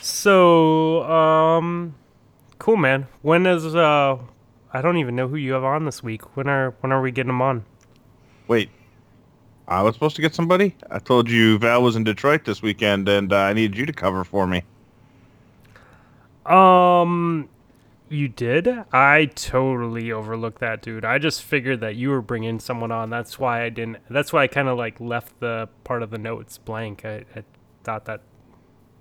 So, um, cool, man. When is uh, I don't even know who you have on this week. When are when are we getting them on? Wait, I was supposed to get somebody. I told you Val was in Detroit this weekend, and uh, I needed you to cover for me. Um, you did? I totally overlooked that, dude. I just figured that you were bringing someone on. That's why I didn't. That's why I kind of like left the part of the notes blank. I, I thought that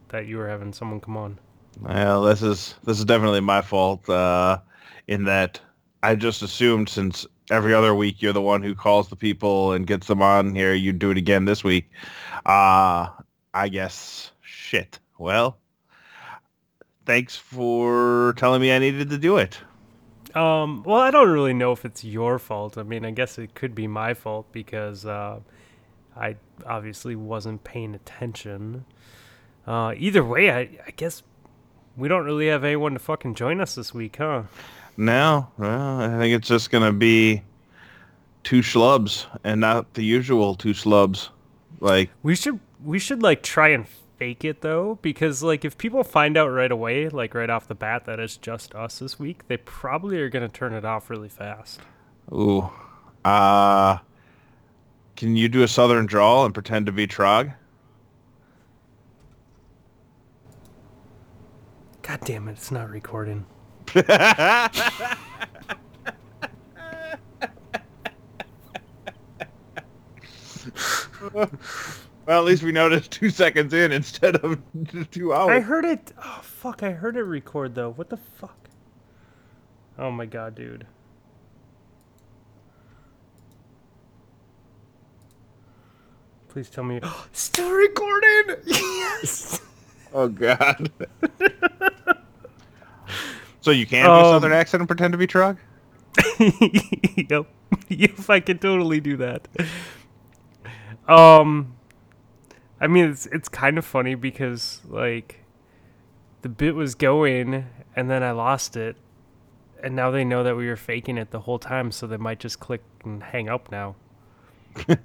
that you were having someone come on. Well, this is this is definitely my fault. Uh, in that I just assumed since every other week you're the one who calls the people and gets them on here, you'd do it again this week. Uh, I guess shit. Well, thanks for telling me I needed to do it. Um, well, I don't really know if it's your fault. I mean, I guess it could be my fault because uh, I obviously wasn't paying attention. Uh, either way, I, I guess we don't really have anyone to fucking join us this week, huh? No, well, I think it's just gonna be two schlubs and not the usual two schlubs. Like we should we should like try and fake it though, because like if people find out right away, like right off the bat, that it's just us this week, they probably are gonna turn it off really fast. Ooh, uh, can you do a southern drawl and pretend to be Trog? God damn it, it's not recording. well, at least we noticed two seconds in instead of two hours. I heard it. Oh fuck! I heard it record though. What the fuck? Oh my god, dude. Please tell me. Still recording. Yes. Oh god. so you can um, do southern accent and pretend to be Trog? yep. If I can totally do that. Um, I mean, it's it's kind of funny because like the bit was going and then I lost it, and now they know that we were faking it the whole time, so they might just click and hang up now.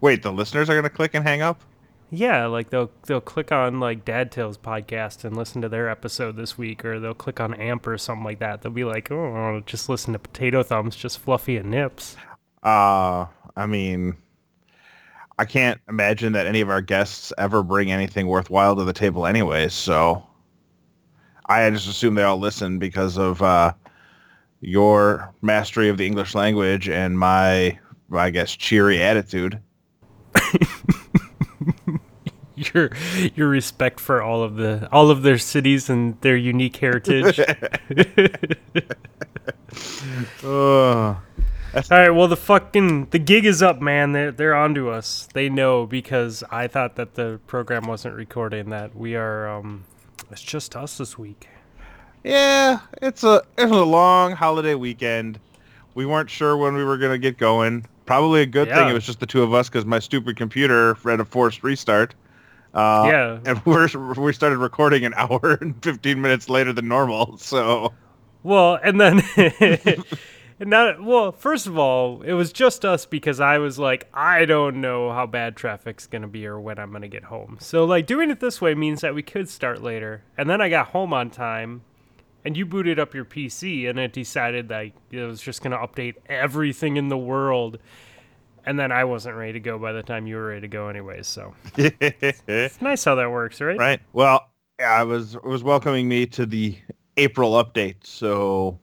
Wait, the listeners are gonna click and hang up? Yeah, like they'll they'll click on like Dad Tales podcast and listen to their episode this week, or they'll click on Amp or something like that. They'll be like, "Oh, just listen to Potato Thumbs, just fluffy and nips." Uh, I mean, I can't imagine that any of our guests ever bring anything worthwhile to the table, anyways. So I just assume they all listen because of uh, your mastery of the English language and my, I guess, cheery attitude. your your respect for all of the all of their cities and their unique heritage. all right, well the fucking the gig is up, man. They're they're onto us. They know because I thought that the program wasn't recording that we are um it's just us this week. Yeah, it's a it's a long holiday weekend. We weren't sure when we were gonna get going. Probably a good yeah. thing it was just the two of us because my stupid computer read a forced restart. Uh, yeah, and we're we started recording an hour and fifteen minutes later than normal. So, well, and then. and not well first of all it was just us because i was like i don't know how bad traffic's going to be or when i'm going to get home so like doing it this way means that we could start later and then i got home on time and you booted up your pc and it decided that it was just going to update everything in the world and then I wasn't ready to go by the time you were ready to go, anyways. So it's nice how that works, right? Right. Well, I was was welcoming me to the April update, so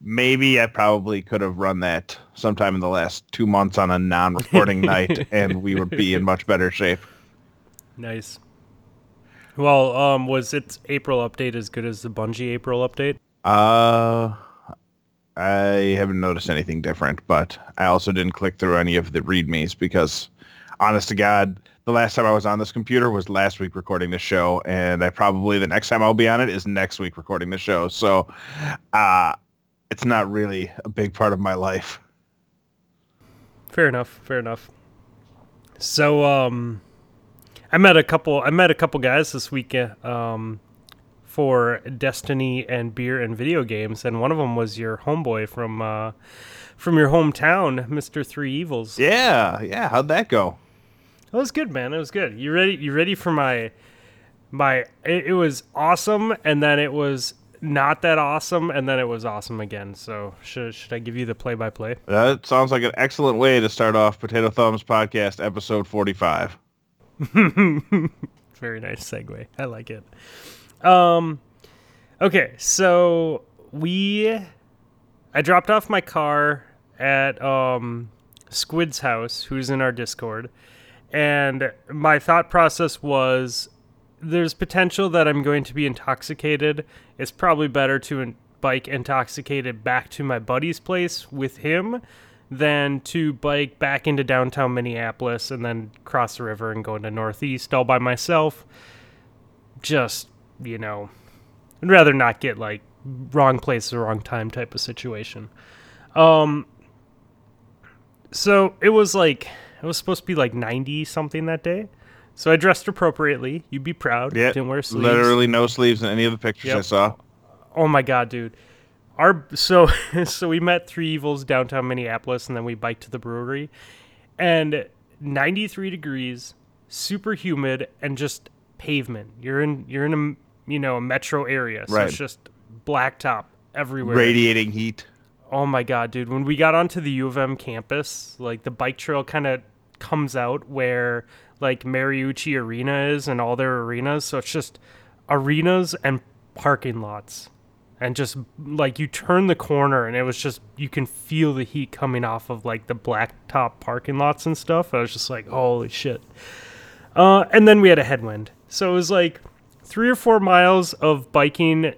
maybe I probably could have run that sometime in the last two months on a non-recording night, and we would be in much better shape. Nice. Well, um, was its April update as good as the Bungie April update? Uh, I haven't noticed anything different, but I also didn't click through any of the readmes because, honest to God, the last time I was on this computer was last week recording the show, and I probably the next time I'll be on it is next week recording the show. So, uh, it's not really a big part of my life. Fair enough. Fair enough. So, um, I met a couple. I met a couple guys this weekend. Um, for Destiny and beer and video games, and one of them was your homeboy from uh, from your hometown, Mister Three Evils. Yeah, yeah. How'd that go? It was good, man. It was good. You ready? You ready for my my it, it was awesome, and then it was not that awesome, and then it was awesome again. So should should I give you the play by play? That sounds like an excellent way to start off Potato Thumbs podcast episode 45. Very nice segue. I like it. Um, okay, so we, I dropped off my car at um Squid's house, who's in our Discord, and my thought process was, there's potential that I'm going to be intoxicated. It's probably better to in- bike intoxicated back to my buddy's place with him than to bike back into downtown Minneapolis and then cross the river and go into Northeast all by myself. Just, you know, I'd rather not get like wrong place, at the wrong time type of situation. Um, so it was like, it was supposed to be like 90 something that day. So I dressed appropriately. You'd be proud. Yeah, Didn't wear sleeves. literally no sleeves in any of the pictures I saw. Oh my god, dude. Our so so we met Three Evils downtown Minneapolis and then we biked to the brewery. And 93 degrees, super humid and just pavement. You're in you're in a you know, a metro area. So Right. it's just blacktop everywhere. Radiating heat. Oh my god, dude! When we got onto the U of M campus, like the bike trail kind of comes out where like Mariucci Arena is and all their arenas, so it's just arenas and parking lots. And just like you turn the corner and it was just you can feel the heat coming off of like the blacktop parking lots and stuff. I was just like, holy shit. Uh, and then we had a headwind. So it was like three or four miles of biking,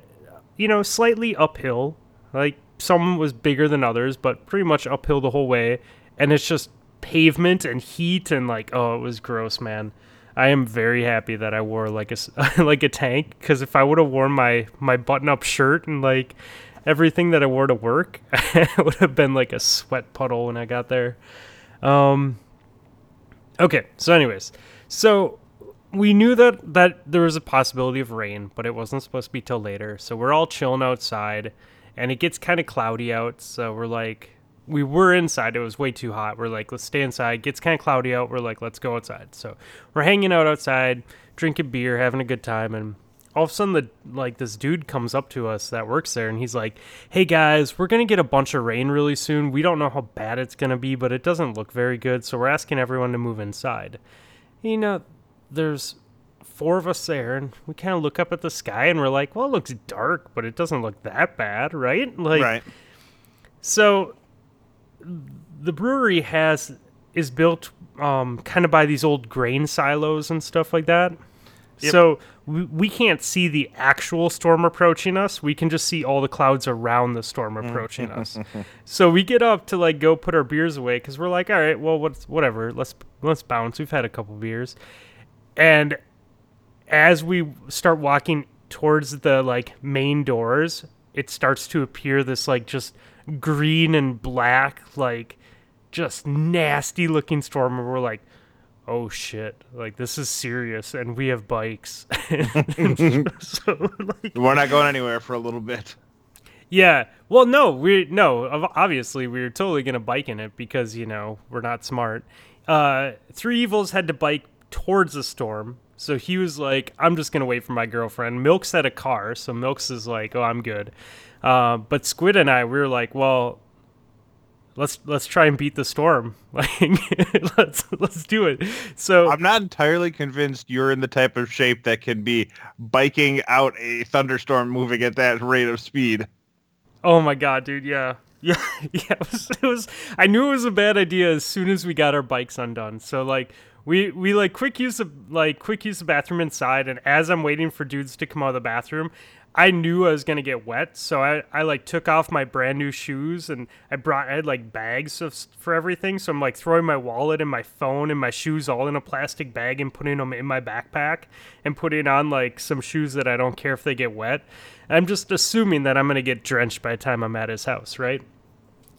you know, slightly uphill. Like some was bigger than others, but pretty much uphill the whole way. And it's just pavement and heat and like, oh, it was gross, man. I am very happy that I wore like a like a tank because if I would have worn my my button up shirt and like everything that I wore to work, it would have been like a sweat puddle when I got there. Um, Okay, so anyways, so we knew that that there was a possibility of rain, but it wasn't supposed to be till later. So we're all chilling outside, and it gets kind of cloudy out. So we're like, we were inside. It was way too hot. We're like, let's stay inside. It Gets kind of cloudy out. We're like, let's go outside. So we're hanging out outside, drinking beer, having a good time, and all of a sudden, the like this dude comes up to us that works there, and he's like, "Hey guys, we're gonna get a bunch of rain really soon. We don't know how bad it's gonna be, but it doesn't look very good. So we're asking everyone to move inside." You know, there's four of us there, and we kind of look up at the sky, and we're like, "Well, it looks dark, but it doesn't look that bad, right?" Like, right. so the brewery has is built um, kind of by these old grain silos and stuff like that. Yep. So we, we can't see the actual storm approaching us. We can just see all the clouds around the storm approaching us. So we get up to like go put our beers away because we're like, all right, well, what's whatever. Let's let's bounce. We've had a couple beers, and as we start walking towards the like main doors, it starts to appear this like just green and black, like just nasty looking storm. And we're like, oh shit, like this is serious, and we have bikes. so like, We're not going anywhere for a little bit. yeah. Well, no, we no. Obviously, we are totally gonna bike in it because you know we're not smart. Uh, Three Evils had to bike towards the storm, so he was like, "I'm just gonna wait for my girlfriend." Milks had a car, so Milks is like, "Oh, I'm good." Uh, but Squid and I, we were like, "Well, let's let's try and beat the storm. Like, let's let's do it." So I'm not entirely convinced you're in the type of shape that can be biking out a thunderstorm moving at that rate of speed. Oh my god, dude, yeah. Yeah, yeah, it was, it was I knew it was a bad idea as soon as we got our bikes undone. So like we we like quick use the like quick use the bathroom inside and as I'm waiting for dudes to come out of the bathroom, I knew I was gonna get wet, so I, I like took off my brand new shoes and I brought I had like bags of for everything. So I'm like throwing my wallet and my phone and my shoes all in a plastic bag and putting them in my backpack and putting on like some shoes that I don't care if they get wet. I'm just assuming that I'm gonna get drenched by the time I'm at his house, right?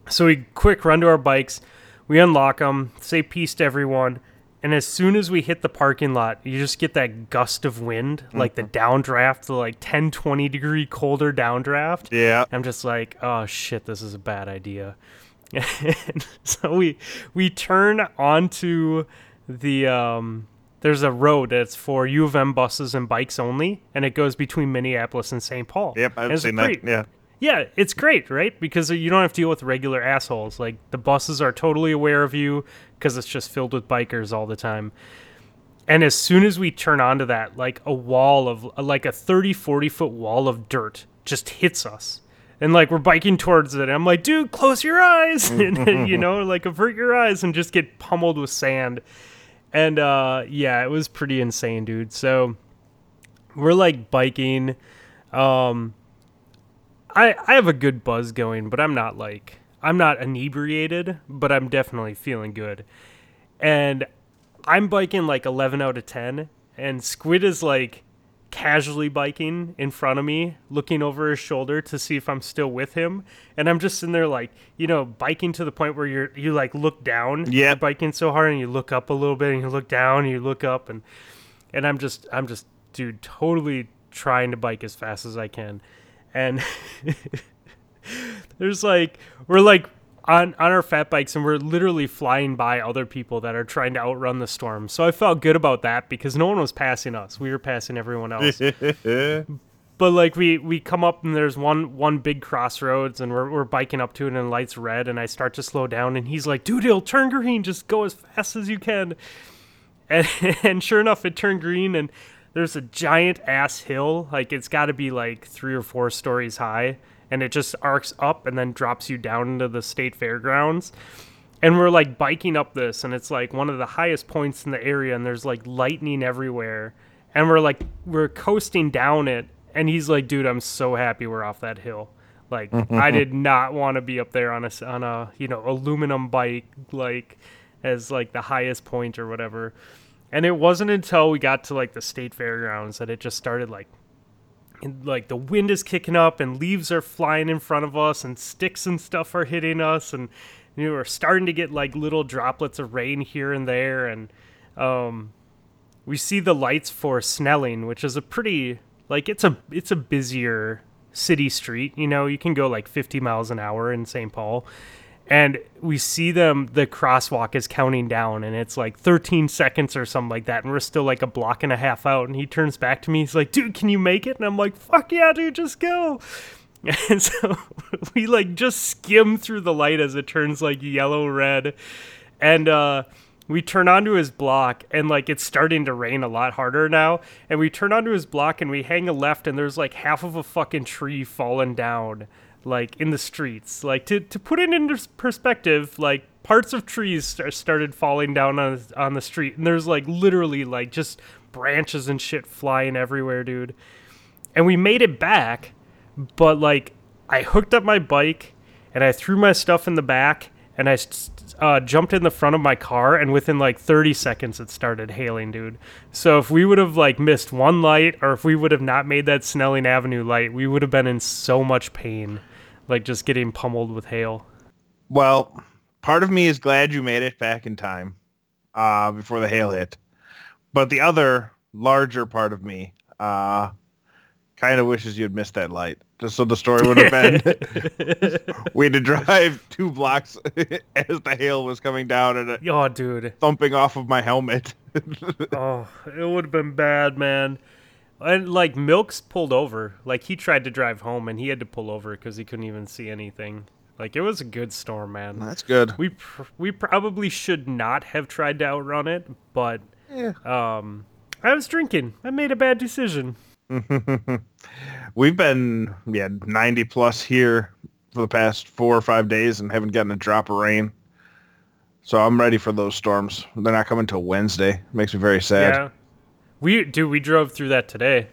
So we quick run to our bikes, we unlock them, say peace to everyone, and as soon as we hit the parking lot, you just get that gust of wind, like the downdraft, the like 10, 20 degree colder downdraft. Yeah. I'm just like, oh shit, this is a bad idea. and so we we turn onto the um there's a road that's for U of M buses and bikes only, and it goes between Minneapolis and St. Paul. Yep, I've seen pretty- that. Yeah. Yeah, it's great, right? Because you don't have to deal with regular assholes. Like the buses are totally aware of you because it's just filled with bikers all the time. And as soon as we turn onto that, like a wall of like a 30, 40 foot wall of dirt just hits us. And like we're biking towards it. I'm like, dude, close your eyes. and, you know, like avert your eyes and just get pummeled with sand. And uh yeah, it was pretty insane, dude. So we're like biking. Um I I have a good buzz going, but I'm not like I'm not inebriated, but I'm definitely feeling good. And I'm biking like 11 out of 10, and Squid is like casually biking in front of me, looking over his shoulder to see if I'm still with him. And I'm just sitting there like, you know, biking to the point where you're you like look down. Yeah. You're biking so hard and you look up a little bit and you look down and you look up and and I'm just I'm just dude totally trying to bike as fast as I can. And there's like we're like on on our fat bikes and we're literally flying by other people that are trying to outrun the storm. So I felt good about that because no one was passing us. We were passing everyone else. but like we we come up and there's one one big crossroads and we're we're biking up to it and the lights red and I start to slow down and he's like, "Dude, it'll turn green. Just go as fast as you can." And, and sure enough, it turned green and there's a giant ass hill. Like it's got to be like three or four stories high, and it just arcs up and then drops you down into the state fairgrounds. And we're like biking up this, and it's like one of the highest points in the area, and there's like lightning everywhere. And we're like we're coasting down it, and he's like, "Dude, I'm so happy we're off that hill." Like I did not want to be up there on a on a you know aluminum bike like as like the highest point or whatever. And it wasn't until we got to like the state fairgrounds that it just started like and like the wind is kicking up and leaves are flying in front of us and sticks and stuff are hitting us and you know, we're starting to get like little droplets of rain here and there and um we see the lights for Snelling, which is a pretty like it's a it's a busier city street. You know, you can go like 50 miles an hour in St. Paul, and we see them. The crosswalk is counting down, and it's like 13 seconds or something like that, and we're still like a block and a half out. And he turns back to me. He's like, "Dude, can you make it?" And I'm like, "Fuck yeah, dude, just go." And so we like just skim through the light as it turns like yellow red, and uh we turn onto his block and like it's starting to rain a lot harder now and we turn onto his block and we hang a left and there's like half of a fucking tree fallen down like in the streets. Like to, to put it into perspective like parts of trees started falling down on, on the street. And there's like literally like just branches and shit flying everywhere dude. And we made it back but like I hooked up my bike and I threw my stuff in the back and I uh, jumped in the front of my car and within like 30 seconds it started hailing dude. So if we would have like missed one light or if we would have not made that Snelling Avenue light we would have been in so much pain like just getting pummeled with hail Well, part of me is glad you made it back in time uh, before the hail hit. But the other larger part of me uh, kind of wishes you'd missed that light. Just so the story would have been we had to drive two blocks as the hail was coming down and it oh dude thumping off of my helmet. oh, it would have been bad, man. And like Milks pulled over. Like he tried to drive home and he had to pull over because he couldn't even see anything. Like it was a good storm, man. That's good. We pr- we probably should not have tried to outrun it, but Yeah. um, I was drinking. I made a bad decision. We've been yeah 90 plus here for the past four or five days and haven't gotten a drop of rain. So I'm ready for those storms. They're not coming till Wednesday. Makes me very sad. Yeah, we dude, we drove through that today.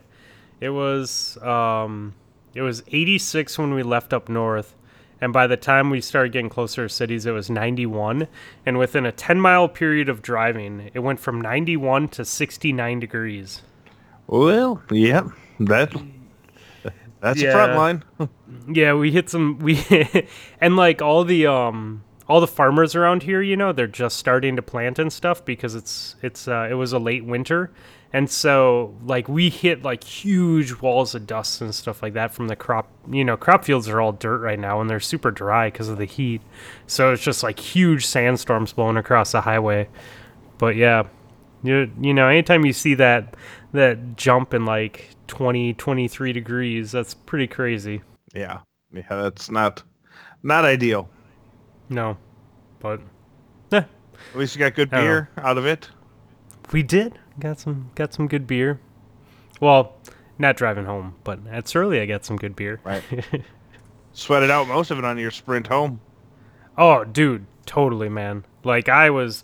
It was um, it was 86 when we left up north, and by the time we started getting closer to cities, it was 91. And within a 10 mile period of driving, it went from 91 to 69 degrees. Well, yeah, that that's a front line. Yeah, we hit some we and like all the um all the farmers around here, you know, they're just starting to plant and stuff because it's it's uh, it was a late winter. And so like we hit like huge walls of dust and stuff like that from the crop, you know, crop fields are all dirt right now and they're super dry because of the heat. So it's just like huge sandstorms blowing across the highway. But yeah, You you know, anytime you see that that jump in like 20, 23 degrees, that's pretty crazy. Yeah, yeah, that's not not ideal. No, but eh. At least you got good beer out of it. we did got some got some good beer. Well, not driving home, but at Surly I got some good beer. Right. Sweated out most of it on your sprint home. Oh, dude, totally, man. Like I was,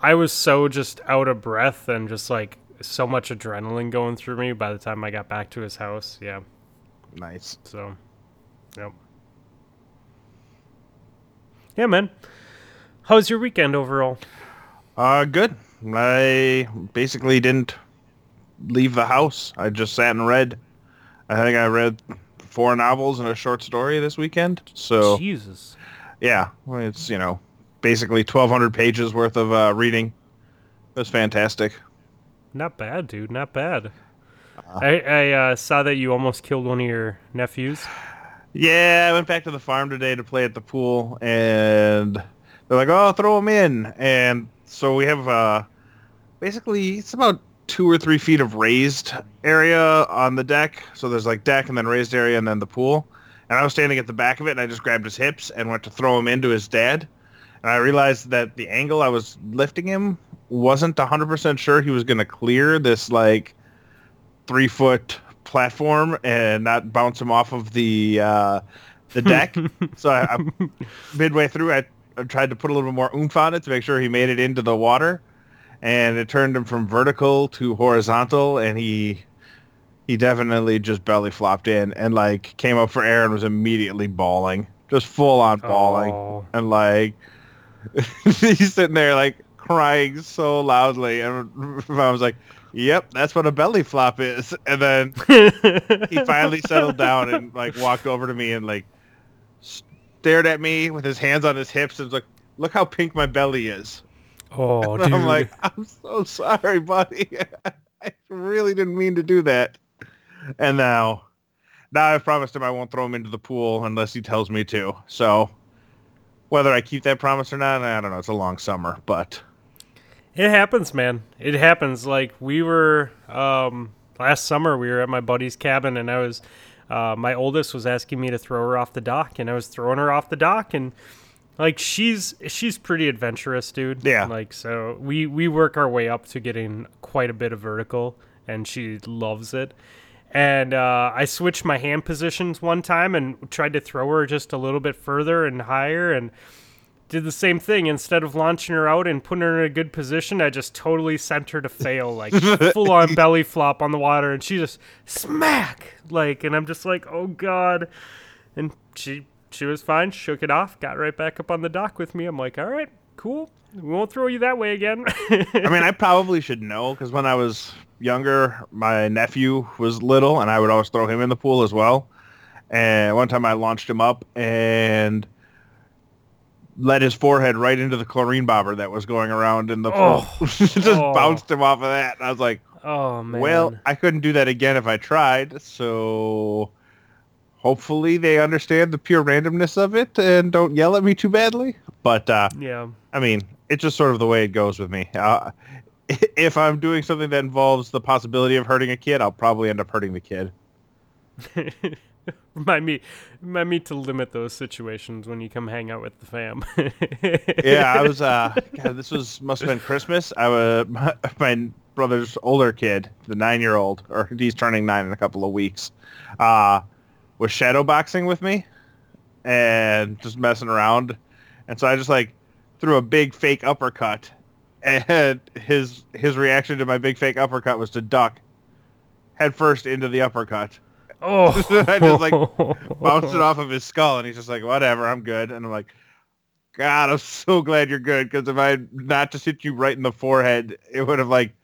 I was so just out of breath and just like so much adrenaline going through me by the time I got back to his house. Yeah, Nice. so, yep. Yeah, man. How's your weekend overall? Uh, good. I basically didn't leave the house. I just sat and read. I think I read four novels and a short story this weekend. So Jesus. yeah, well, it's you know basically 1,200 pages worth of uh, reading. It was fantastic. Not bad, dude. Not bad. I, I uh, saw that you almost killed one of your nephews. Yeah, I went back to the farm today to play at the pool, and they're like, "Oh, throw him in." And so we have uh, basically it's about two or three feet of raised area on the deck. So there's like deck and then raised area and then the pool. And I was standing at the back of it, and I just grabbed his hips and went to throw him into his dad. And I realized that the angle I was lifting him wasn't 100% sure he was going to clear this like three foot platform and not bounce him off of the uh, the deck. so I, I midway through, I, I tried to put a little bit more oomph on it to make sure he made it into the water, and it turned him from vertical to horizontal, and he he definitely just belly flopped in and like came up for air and was immediately bawling, just full on bawling, Oh. and like he's sitting there like crying so loudly, and I was like. Yep, that's what a belly flop is. And then he finally settled down and like walked over to me and like stared at me with his hands on his hips and was like, "Look how pink my belly is." oh, And dude. I'm like, "I'm so sorry, buddy. I really didn't mean to do that." And now, now I've promised him I won't throw him into the pool unless he tells me to. So, whether I keep that promise or not, I don't know. It's a long summer, but It happens, man. It happens. Like we were um, last summer, we were at my buddy's cabin, and I was uh, my oldest was asking me to throw her off the dock, and I was throwing her off the dock, and like she's she's pretty adventurous, dude. Yeah. Like so, we we work our way up to getting quite a bit of vertical, and she loves it. And uh, I switched my hand positions one time and tried to throw her just a little bit further and higher, and did the same thing. Instead of launching her out and putting her in a good position, I just totally sent her to fail, like full on belly flop on the water, and she just smack like, and I'm just like, oh god, and she she was fine, shook it off, got right back up on the dock with me. I'm like, all right, cool, we won't throw you that way again. I mean, I probably should know because when I was younger, my nephew was little, and I would always throw him in the pool as well. And one time, I launched him up and let his forehead right into the chlorine bobber that was going around in the pool. Oh. Just Oh. bounced him off of that, and I was like, oh man, "Well, I couldn't do that again if I tried." So. Hopefully they understand the pure randomness of it and don't yell at me too badly. But uh, yeah, I mean, it's just sort of the way it goes with me. Uh, if I'm doing something that involves the possibility of hurting a kid, I'll probably end up hurting the kid. remind me, remind me to limit those situations when you come hang out with the fam. Yeah, I was. Uh, God, this was must have been Christmas. I was my, my brother's older kid, the nine-year-old, or he's turning nine in a couple of weeks, uh, was shadowboxing with me and just messing around, and so I just like threw a big fake uppercut, and his his reaction to my big fake uppercut was to duck head first into the uppercut. Oh, I just, like, bounced it off of his skull, and he's just like, "Whatever, I'm good." And I'm like, "God, I'm so glad you're good, because if I had not just hit you right in the forehead, it would have like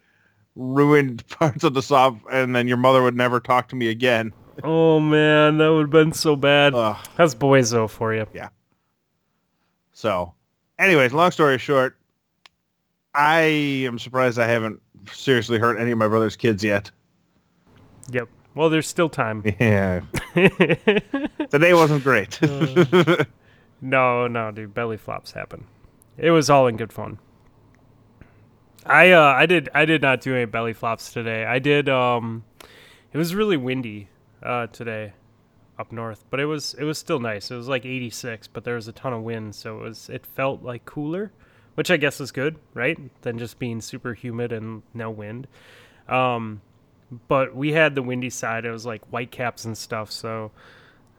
ruined parts of the saw, and then your mother would never talk to me again." Oh man, that would have been so bad. Ugh. That's boys though for you. Yeah. So, anyways, long story short, I am surprised I haven't seriously hurt any of my brother's kids yet. Yep. Well, there's still time. Yeah, today wasn't great. no, no, dude. Belly flops happen. It was all in good fun. I uh I did I did not do any belly flops today. I did um it was really windy uh today up north, but it was it was still nice. It was like 86, but there was a ton of wind, so it was it felt like cooler, which I guess is good, right? Than just being super humid and no wind. Um but we had the windy side. It was like white caps and stuff, so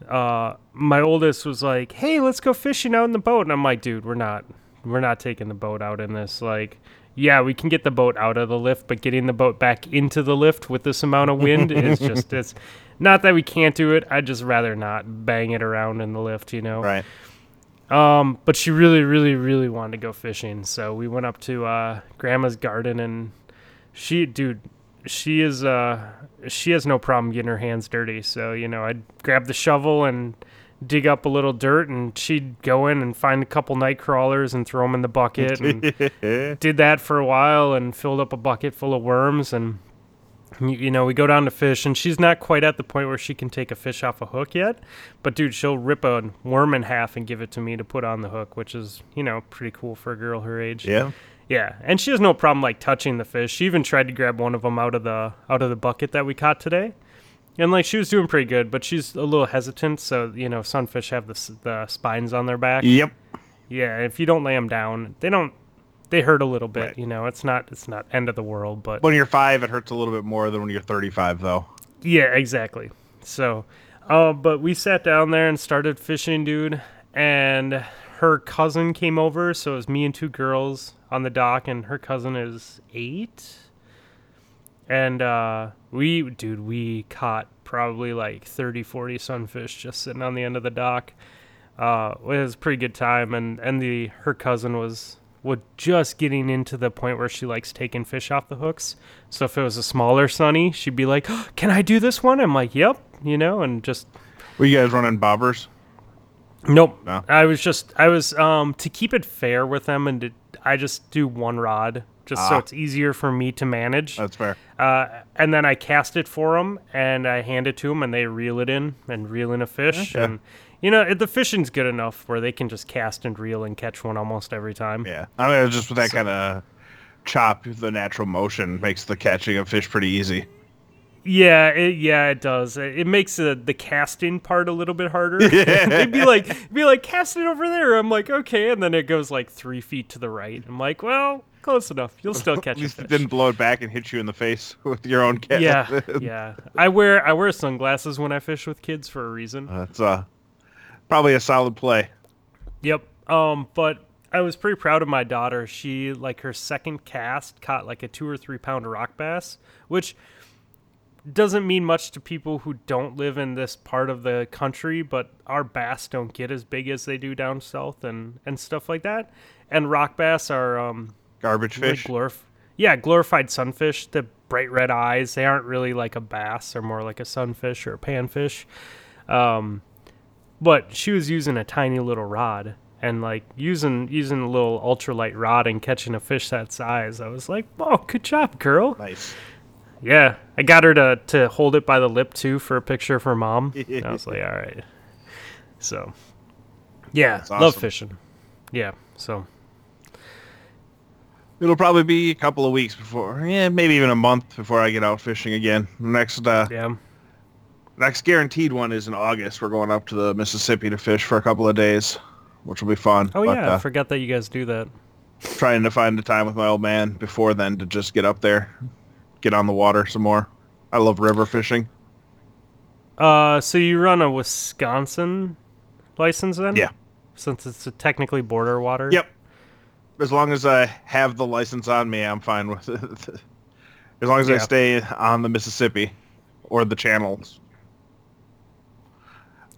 uh my oldest was like, "Hey, let's go fishing out in the boat." And I'm like, "Dude, we're not we're not taking the boat out in this like yeah, we can get the boat out of the lift, but getting the boat back into the lift with this amount of wind is just it's not that we can't do it. I'd just rather not bang it around in the lift, you know. Right. Um, but she really, really, really wanted to go fishing, so we went up to uh, Grandma's garden, and she, dude, she is uh, she has no problem getting her hands dirty. So you know, I'd grab the shovel and dig up a little dirt and she'd go in and find a couple night crawlers and throw them in the bucket and did that for a while and filled up a bucket full of worms and you know we go down to fish and she's not quite at the point where she can take a fish off a hook yet but dude she'll rip a worm in half and give it to me to put on the hook which is you know pretty cool for a girl her age Yeah. Yeah and she has no problem like touching the fish she even tried to grab one of them out of the out of the bucket that we caught today and like she was doing pretty good, but she's a little hesitant. So you know, sunfish have the the spines on their back. Yep. Yeah, if you don't lay them down, they don't. They hurt a little bit. Right. You know, it's not it's not end of the world, but When you're five, it hurts a little bit more than when you're 35, though. yeah, exactly. So, uh, but we sat down there and started fishing, dude. And her cousin came over, so it was me and two girls on the dock, and her cousin is eight. And uh, we, dude, we caught probably like 30, 40 sunfish just sitting on the end of the dock. Uh, it was a pretty good time, and and the her cousin was was just getting into the point where she likes taking fish off the hooks. So if it was a smaller sunny, she'd be like, "Can I do this one?" I'm like, "Yep," you know, and just Were you guys running bobbers? Nope. No? I was just I was um to keep it fair with them and to, I just do one rod just so Ah. it's easier for me to manage. That's fair. Uh, and then I cast it for them and I hand it to them and they reel it in and reel in a fish Okay. and you know the fishing's good enough where they can just cast and reel and catch one almost every time. Yeah. I mean, it's just with that kind of chop, the natural motion makes the catching of fish pretty easy. Yeah, it, yeah, it does. It, it makes uh, the casting part a little bit harder. It'd be like, it'd be like cast it over there. I'm like, okay, and then it goes like three feet to the right. I'm like, well, close enough. You'll still At catch it didn't blow it back and hit you in the face with your own cat. Yeah, yeah. I wear I wear sunglasses when I fish with kids for a reason. That's uh, probably a solid play. Yep. Um, but I was pretty proud of my daughter. She like her second cast caught like a two or three pound rock bass, which doesn't mean much to people who don't live in this part of the country, but our bass don't get as big as they do down south and and stuff like that. And rock bass are um Garbage really fish. glorif- yeah, glorified sunfish. The bright red eyes. They aren't really like a bass. They're more like a sunfish or a panfish. Um, but she was using a tiny little rod and like using using a little ultralight rod and catching a fish that size. I was like, "Oh, good job, girl!" nice. Yeah, I got her to to hold it by the lip too for a picture of her mom. And I was like, "All right." So, yeah, That's love fishing. Yeah, so It'll probably be a couple of weeks before, yeah, maybe even a month before I get out fishing again. Next, uh, yeah. next guaranteed one is in August. We're going up to the Mississippi to fish for a couple of days, which will be fun. Oh But, yeah, I uh, forgot that you guys do that. trying to find the time with my old man before then to just get up there, get on the water some more. I love river fishing. Uh, so you run a Wisconsin license then? Yeah. Since it's a technically border water. Yep. As long as I have the license on me, I'm fine with it. as long as I stay on the Mississippi or the channels.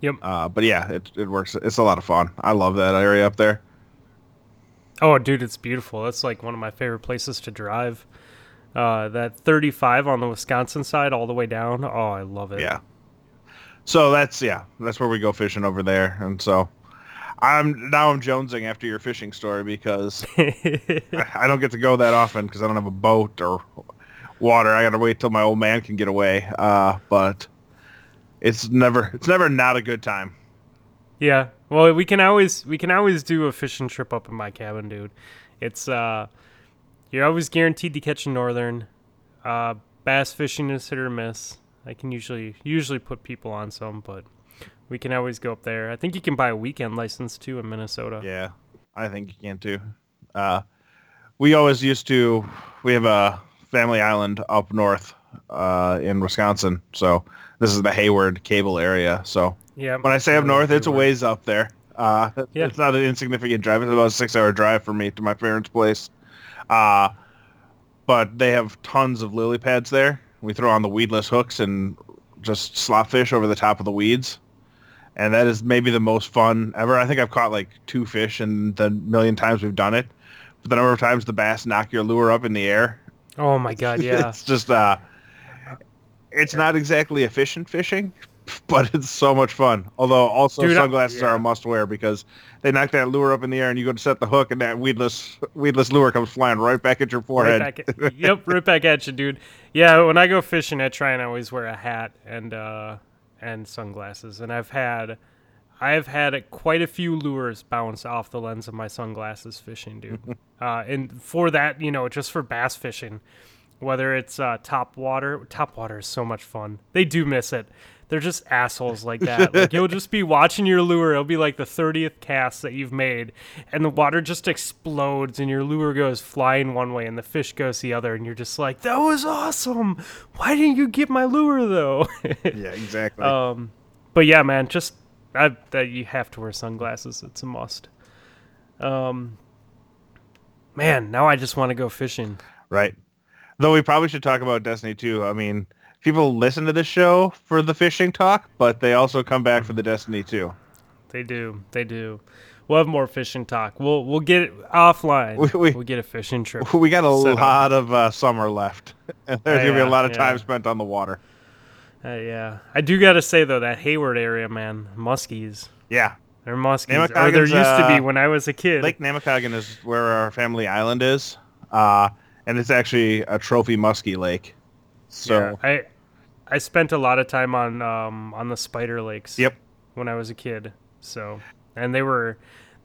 Yep. Uh, but yeah, it, it works. It's a lot of fun. I love that area up there. Oh, dude, it's beautiful. That's like one of my favorite places to drive. Uh, that 35 on the Wisconsin side, all the way down. Oh, I love it. Yeah. So that's yeah, that's where we go fishing over there, and so I'm now I'm jonesing after your fishing story because I I don't get to go that often because I don't have a boat or water. I gotta wait till my old man can get away. Uh, but it's never it's never not a good time. Yeah. Well, we can always we can always do a fishing trip up in my cabin, dude. It's uh You're always guaranteed to catch a northern. Uh, bass fishing is hit or miss. I can usually usually put people on some, but we can always go up there. I think you can buy a weekend license too in Minnesota. Yeah, I think you can too. Uh, we always used to. We have a family island up north uh, in Wisconsin, so this is the Hayward cable area. So Yeah. when I say up north, it's a ways up there. Uh, Yeah. It's not an insignificant drive. It's about a six-hour drive for me to my parents' place. Uh, but they have tons of lily pads there. We throw on the weedless hooks and just slop fish over the top of the weeds. And that is maybe the most fun ever. I think I've caught like two fish in the million times we've done it. But the number of times the bass knock your lure up in the air, Oh my god, yeah. it's just uh, it's not exactly efficient fishing, but it's so much fun. Although also Dude, I- sunglasses are a must wear because they knock that lure up in the air and you go to set the hook and that weedless weedless lure comes flying right back at your forehead. Right at, yep, right back at you, dude. Yeah, when I go fishing, I try and always wear a hat and uh, and sunglasses. And I've had, I've had quite a few lures bounce off the lens of my sunglasses fishing, dude. uh, and for that, you know, just for bass fishing, whether it's uh, top water, top water is so much fun. They do miss it. They're just assholes like that. Like you'll just be watching your lure. It'll be like the thirtieth cast that you've made, and the water just explodes, and your lure goes flying one way, and the fish goes the other, and you're just like, "That was awesome! Why didn't you get my lure though?" yeah, exactly. um, but yeah, man, just I, that you have to wear sunglasses. It's a must. Um, man, now I just want to go fishing. right. Though we probably should talk about Destiny 2. I mean, people listen to this show for the fishing talk, but they also come back for the Destiny too. They do. They do. We'll have more fishing talk. We'll we'll get it offline. We- we- will get a fishing trip. We got a Set up. lot of uh, summer left. And there's going to be a lot of yeah. time spent on the water. Uh, yeah, I do gotta say though that Hayward area, man, muskies. Yeah. They're muskies. Or there used to be uh, when I was a kid. Lake Namakagon is where our family island is, uh, and it's actually a trophy muskie lake. So, yeah, I I spent a lot of time on um on the Spider Lakes. yep, When I was a kid, so and they were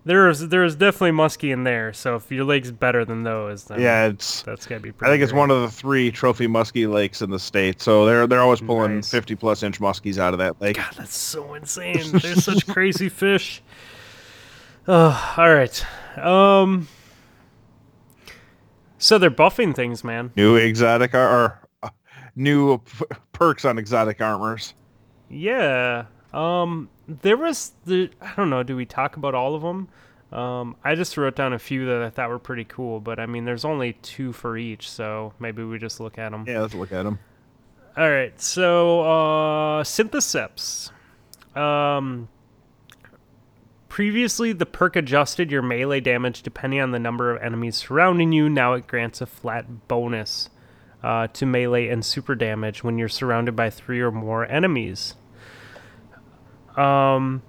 there was there was definitely muskie in there. So if your lake's better than those, then yeah, it's. that's gotta be. Pretty I think it's one of the three trophy muskie lakes in the state. So they're they're always pulling Nice. 50 plus inch muskies out of that lake. God, that's so insane. They're such crazy fish. Oh, all right. Um. So they're buffing things, man. New exotic ar- or uh, new p- perks on exotic armors. Yeah. Um. There was the. I don't know. Do we talk about all of them? Um. I just wrote down a few that I thought were pretty cool, but I mean, there's only two for each, so maybe we just look at them. Yeah, let's look at them. All right, so uh, Synthoceps. Um, previously, the perk adjusted your melee damage depending on the number of enemies surrounding you. Now it grants a flat bonus uh, to melee and super damage when you're surrounded by three or more enemies. Um,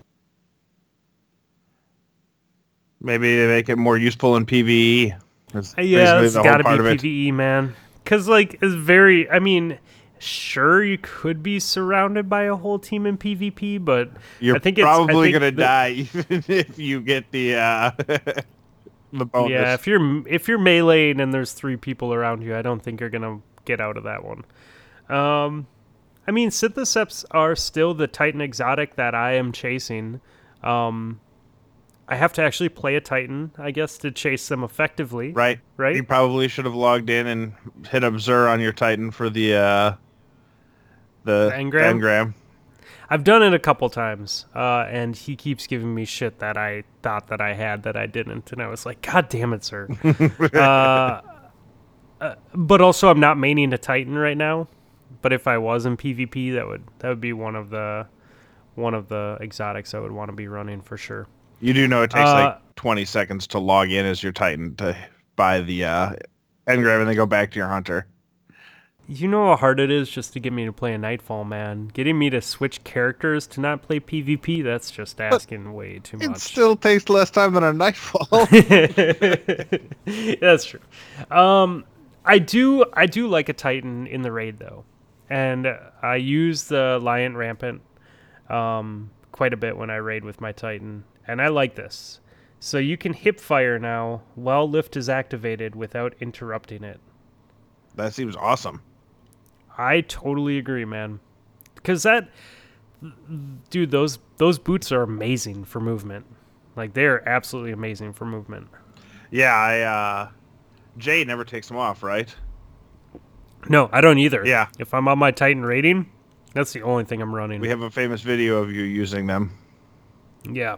Maybe they make it more useful in PVE. That's Uh, yeah, it's got to be. PVE, man. Because like it's very. I mean, sure you could be surrounded by a whole team in PvP, but You're I think probably gonna the- die even if you get the uh, the bonus. Yeah, if you're if you're meleeing and there's three people around you, I don't think you're gonna get out of that one. Um, I mean, Synthoceps are still the Titan exotic that I am chasing. Um, I have to actually play a Titan, I guess, to chase them effectively. right, Right? You probably should have logged in and hit Observe on your Titan for the uh, the engram? engram. I've done it a couple times, uh, and he keeps giving me shit that I thought that I had that I didn't, and I was like, God damn it, sir. uh, uh, but also, I'm not maining a Titan right now. But if I was in PvP, that would that would be one of the one of the exotics I would want to be running for sure. You do know it takes Uh, like 20 seconds to log in as your Titan to buy the uh, engram and then go back to your hunter. You know how hard it is just to get me to play a Nightfall, man. Getting me to switch characters to not play PvP, that's just asking way too much. It still takes less time than a Nightfall. That's true. Um, I do I do like a Titan in the raid though, and I use the Lion Rampant um, quite a bit when I raid with my Titan, and I like this. So you can hip fire now while lift is activated without interrupting it. That seems awesome. I totally agree, man. Because that, dude, those those boots are amazing for movement. Like they're absolutely amazing for movement. Yeah, I uh Jay never takes them off, right? No, I don't either. Yeah. If I'm on my Titan rating, that's the only thing I'm running. We have a famous video of you using them. Yeah.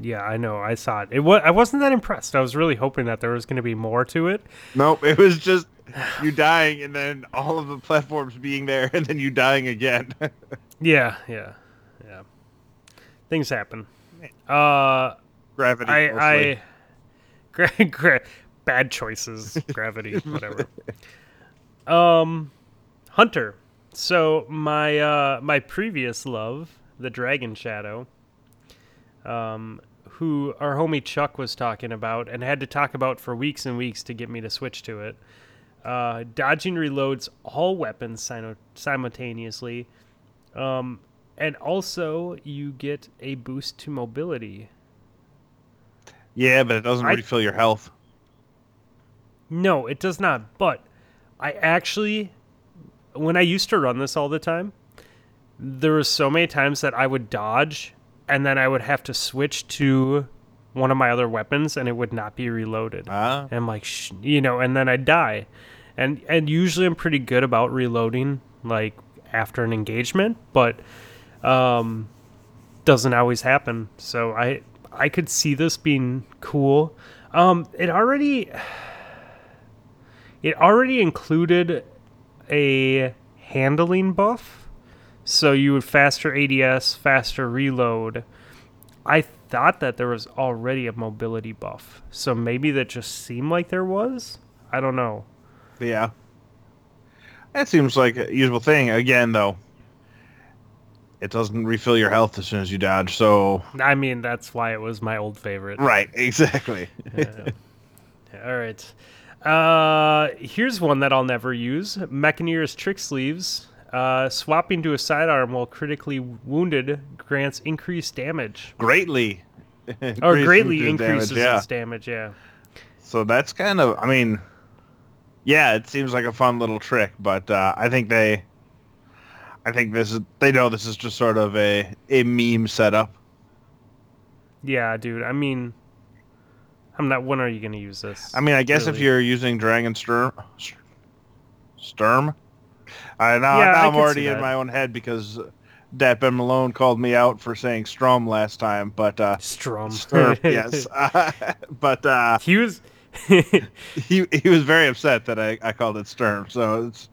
Yeah, I know. I saw it. It was, I wasn't that impressed. I was really hoping that there was going to be more to it. Nope, it was just you dying and then all of the platforms being there and then you dying again. Yeah, yeah, yeah. Things happen. Uh, Gravity. I, mostly. I, gra- gra- bad choices, gravity, whatever. Um, Hunter. So my uh my previous love, the Dragon Shadow, um, who our homie Chuck was talking about and had to talk about for weeks and weeks to get me to switch to it. Uh, dodging reloads all weapons sino- simultaneously, um, and also you get a boost to mobility. Yeah, but it doesn't I- refill your health. No, it does not. But I actually, when I used to run this all the time, there were so many times that I would dodge and then I would have to switch to one of my other weapons and it would not be reloaded. Ah. And I'm like, Sh-, you know, and then I'd die. And and usually I'm pretty good about reloading like after an engagement, but um doesn't always happen. So I I could see this being cool. Um it already it already included a handling buff. So you would faster ADS, faster reload. I thought that there was already a mobility buff. So maybe that just seemed like there was. I don't know. Yeah. That seems like a usable thing. Again, though, it doesn't refill your health as soon as you dodge. So, I mean, that's why it was my old favorite. right, exactly. Yeah. All right. Uh, here's one that I'll never use: Mechaneer's trick sleeves. Uh, swapping to a sidearm while critically wounded grants increased damage, greatly. or greatly increases damage, yeah. its damage. Yeah. So that's kind of, I mean, yeah, it seems like a fun little trick, but uh, I think they, I think this is, they know this is just sort of a, a meme setup. Yeah, dude. I mean, I'm not. When are you gonna use this? I mean, I guess if you're using Dragon Sturm, Sturm, uh, now, Yeah, I now I'm already in my own head because Dat Ben Malone called me out for saying Strom last time, but uh, Strum. Yes, but uh, He was. he he was very upset that I, I called it Sturm, so it's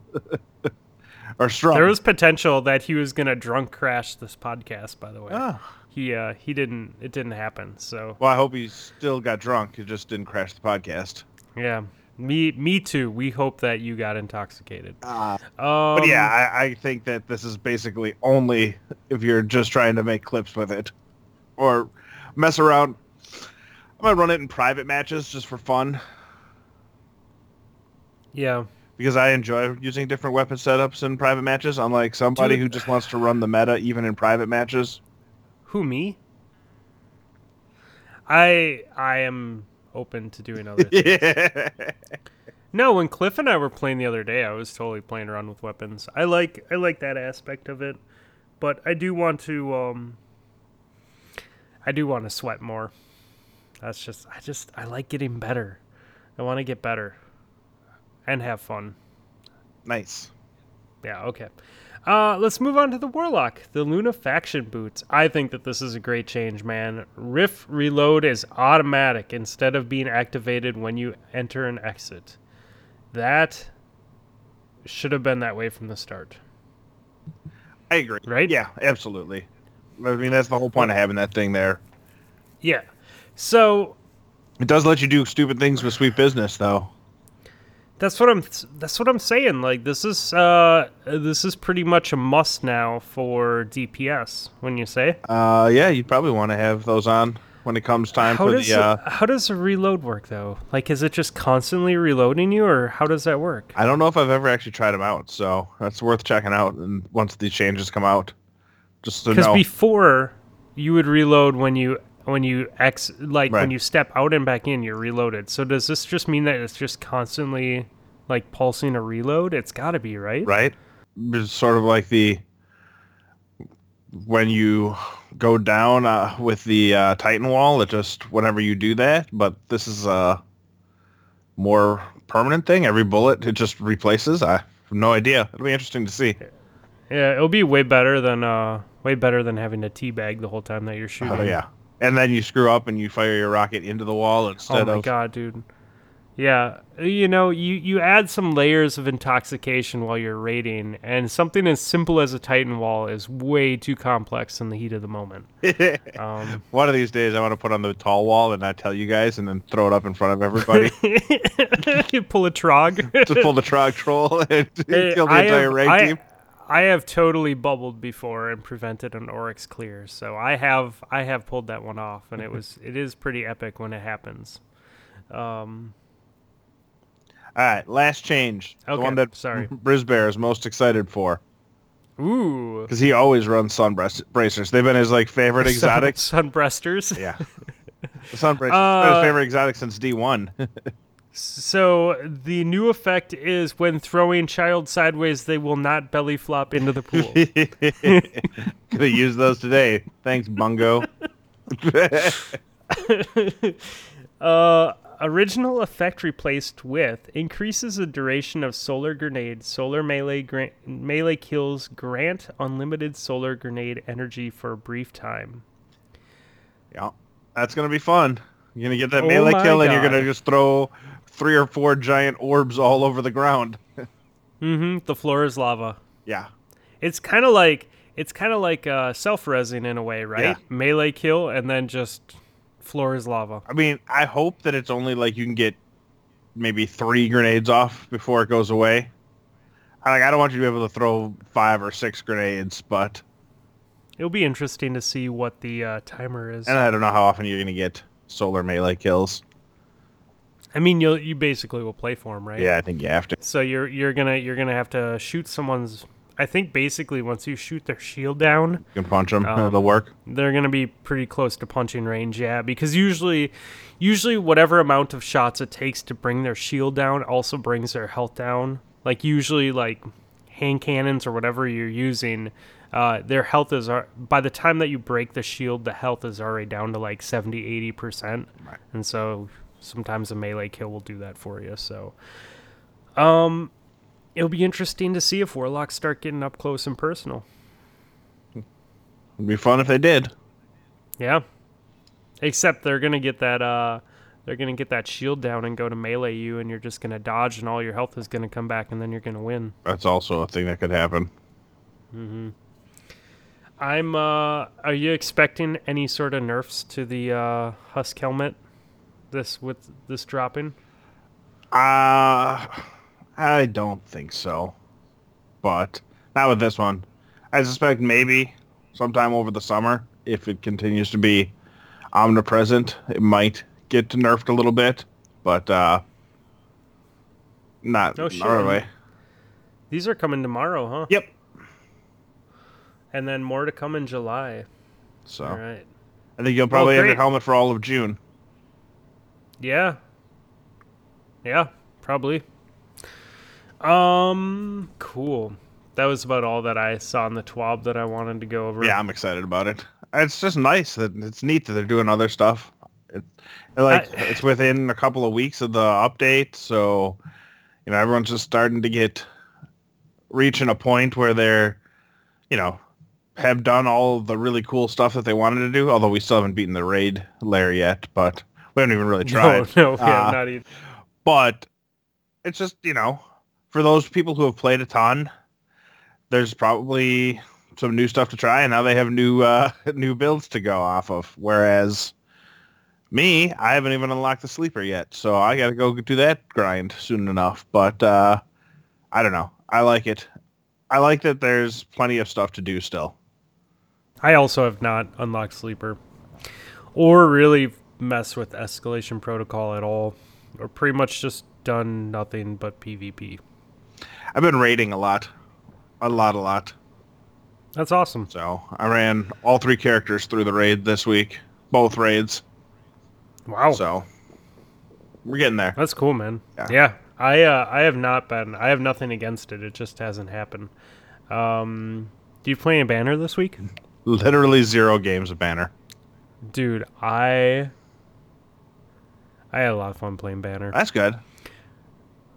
or Strom. there was potential that he was gonna drunk crash this podcast. By the way, Oh. he uh he didn't. It didn't happen. So Well, I hope he still got drunk. He just didn't crash the podcast. yeah, me me too. We hope that you got intoxicated. Uh, Um, but yeah, I, I think that this is basically only if you're just trying to make clips with it or mess around. I might run it in private matches just for fun yeah. because I enjoy using different weapon setups in private matches. Unlike somebody Dude. who just wants to run the meta even in private matches. Who me? I I am open to doing other. yeah. no, when Cliff and I were playing the other day, I was totally playing around with weapons. I like I like that aspect of it, but I do want to um. I do want to sweat more. That's just I just I like getting better. I want to get better, and have fun. Nice. Yeah, okay. Uh, let's move on to the Warlock, the Luna faction boots. I think that this is a great change, man. Riff reload is automatic instead of being activated when you enter and exit. That should have been that way from the start. I agree. Right? Yeah, absolutely. I mean, that's the whole point of having that thing there. Yeah. So It does let you do stupid things with sweet business, though. That's what I'm that's what I'm saying. Like this is uh this is pretty much a must now for DPS. When you say Uh, yeah, you'd probably want to have those on when it comes time how for does the. Uh, it, how does a reload work though? Like is it just constantly reloading you, or how does that work? I don't know if I've ever actually tried them out, so that's worth checking out. And once these changes come out, just to Because before you would reload when you when you ex like Right. when you step out and back in, you're reloaded. So does this just mean that it's just constantly like pulsing a reload? It's got to be right. right? It's sort of like the when you go down uh, with the uh, Titan wall, it just whenever you do that. But this is a more permanent thing. Every bullet it just replaces. I have no idea. It'll be interesting to see. Yeah, it'll be way better than uh way better than having to teabag the whole time that you're shooting. Oh yeah. And then you screw up and you fire your rocket into the wall instead of. Oh my of god, dude. Yeah, you know, you you add some layers of intoxication while you're raiding, and something as simple as a Titan wall is way too complex in the heat of the moment. Um, One of these days, I want to put on the tall wall and not tell you guys, and then throw it up in front of everybody. you pull a trog. Just pull the trog troll and Hey, kill the I entire have- raid I- team. I have totally bubbled before and prevented an Oryx clear, so I have I have pulled that one off, and it was it is pretty epic when it happens. Um, All right, last change. The one that sorry. Brisbear is most excited for ooh, because he always runs sun bracers. They've been his like favorite exotic. sun, sunbreasters. yeah, the sun bracers. Uh, his favorite exotic since D one. So the new effect is when throwing child sideways, they will not belly flop into the pool. Gonna use those today. Thanks, Bungo. uh, original effect replaced with increases the duration of solar grenade. Solar melee gra- melee kills grant unlimited solar grenade energy for a brief time. yeah, that's gonna be fun. You're gonna get that Oh melee kill, and you're gonna just throw three or four giant orbs all over the ground. Mm-hmm. The floor is lava. yeah, It's kind of like it's kind of like uh, self-resing in a way, right? Yeah. Melee kill and then just floor is lava. I mean, I hope that it's only like you can get maybe three grenades off before it goes away. I- Like, I don't want you to be able to throw five or six grenades, but It'll be interesting to see what the uh, timer is. and I don't know how often you're gonna get solar melee kills. I mean, you you basically will play for them, right? Yeah, I think you have to. So you're you're gonna you're gonna have to shoot someone's. I think basically once you shoot their shield down, You can punch them. Um, It'll work. they're gonna be pretty close to punching range. Yeah, because usually, usually whatever amount of shots it takes to bring their shield down also brings their health down. Like usually, like hand cannons or whatever you're using, uh, their health is by the time that you break the shield, the health is already down to like 70, 80 percent, Right. and so sometimes a melee kill will do that for you. So, um, it'll be interesting to see if warlocks start getting up close and personal. It'd be fun if they did. Yeah. Except they're gonna get that uh they're gonna get that shield down and go to melee you and you're just gonna dodge and all your health is gonna come back and then you're gonna win. That's also a thing that could happen. Mm-hmm. I'm uh are you expecting any sort of nerfs to the uh husk helmet this with this dropping? Uh, I don't think so. But not with this one. I suspect maybe sometime over the summer, if it continues to be omnipresent, it might get nerfed a little bit. But uh, not No not right away. These are coming tomorrow, huh? Yep. And then more to come in July. So All right. I think you'll probably have your helmet for all of June. Yeah. Yeah, probably. Um, cool. That was about all that I saw in the TWAB that I wanted to go over. Yeah, I'm excited about it. It's just nice that it's neat that they're doing other stuff. It, like I- it's within a couple of weeks of the update, so you know everyone's just starting to get reaching a point where they're, you know, have done all the really cool stuff that they wanted to do. Although we still haven't beaten the raid lair yet, but we haven't even really tried. No, no, yeah, Uh, not even. but it's just you know for those people who have played a ton there's probably some new stuff to try and now they have new uh new builds to go off of. Whereas me i haven't even unlocked the sleeper yet so i gotta go do that grind soon enough. But uh i don't know. I like it. I like that there's plenty of stuff to do still. I also have not unlocked Sleeper or really messed with Escalation Protocol at all, or pretty much just done nothing but PvP. i've been raiding a lot a lot a lot That's awesome. So I ran all three characters through the raid this week. both raids. Wow. So we're getting there. That's cool, man. Yeah. Yeah. I uh, I have not been. I have nothing against it. It just hasn't happened. Um, do you play a banner this week, Literally zero games of banner. dude? I I had a lot of fun playing banner. That's good.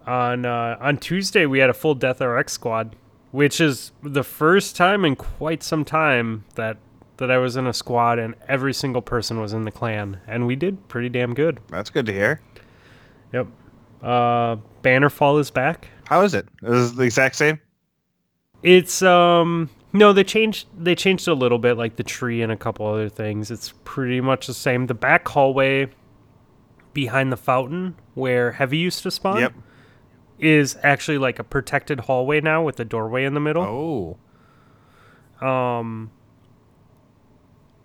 on uh, on Tuesday we had a full Death RX squad, which is the first time in quite some time that that I was in a squad and every single person was in the clan, and we did pretty damn good. That's good to hear. Yep. Uh, Bannerfall is back. How is it? Is it the exact same? It's um no, they changed they changed a little bit, like the tree and a couple other things. It's pretty much the same. The back hallway behind the fountain where Heavy used to spawn Yep. is actually like a protected hallway now with a doorway in the middle. Oh. Um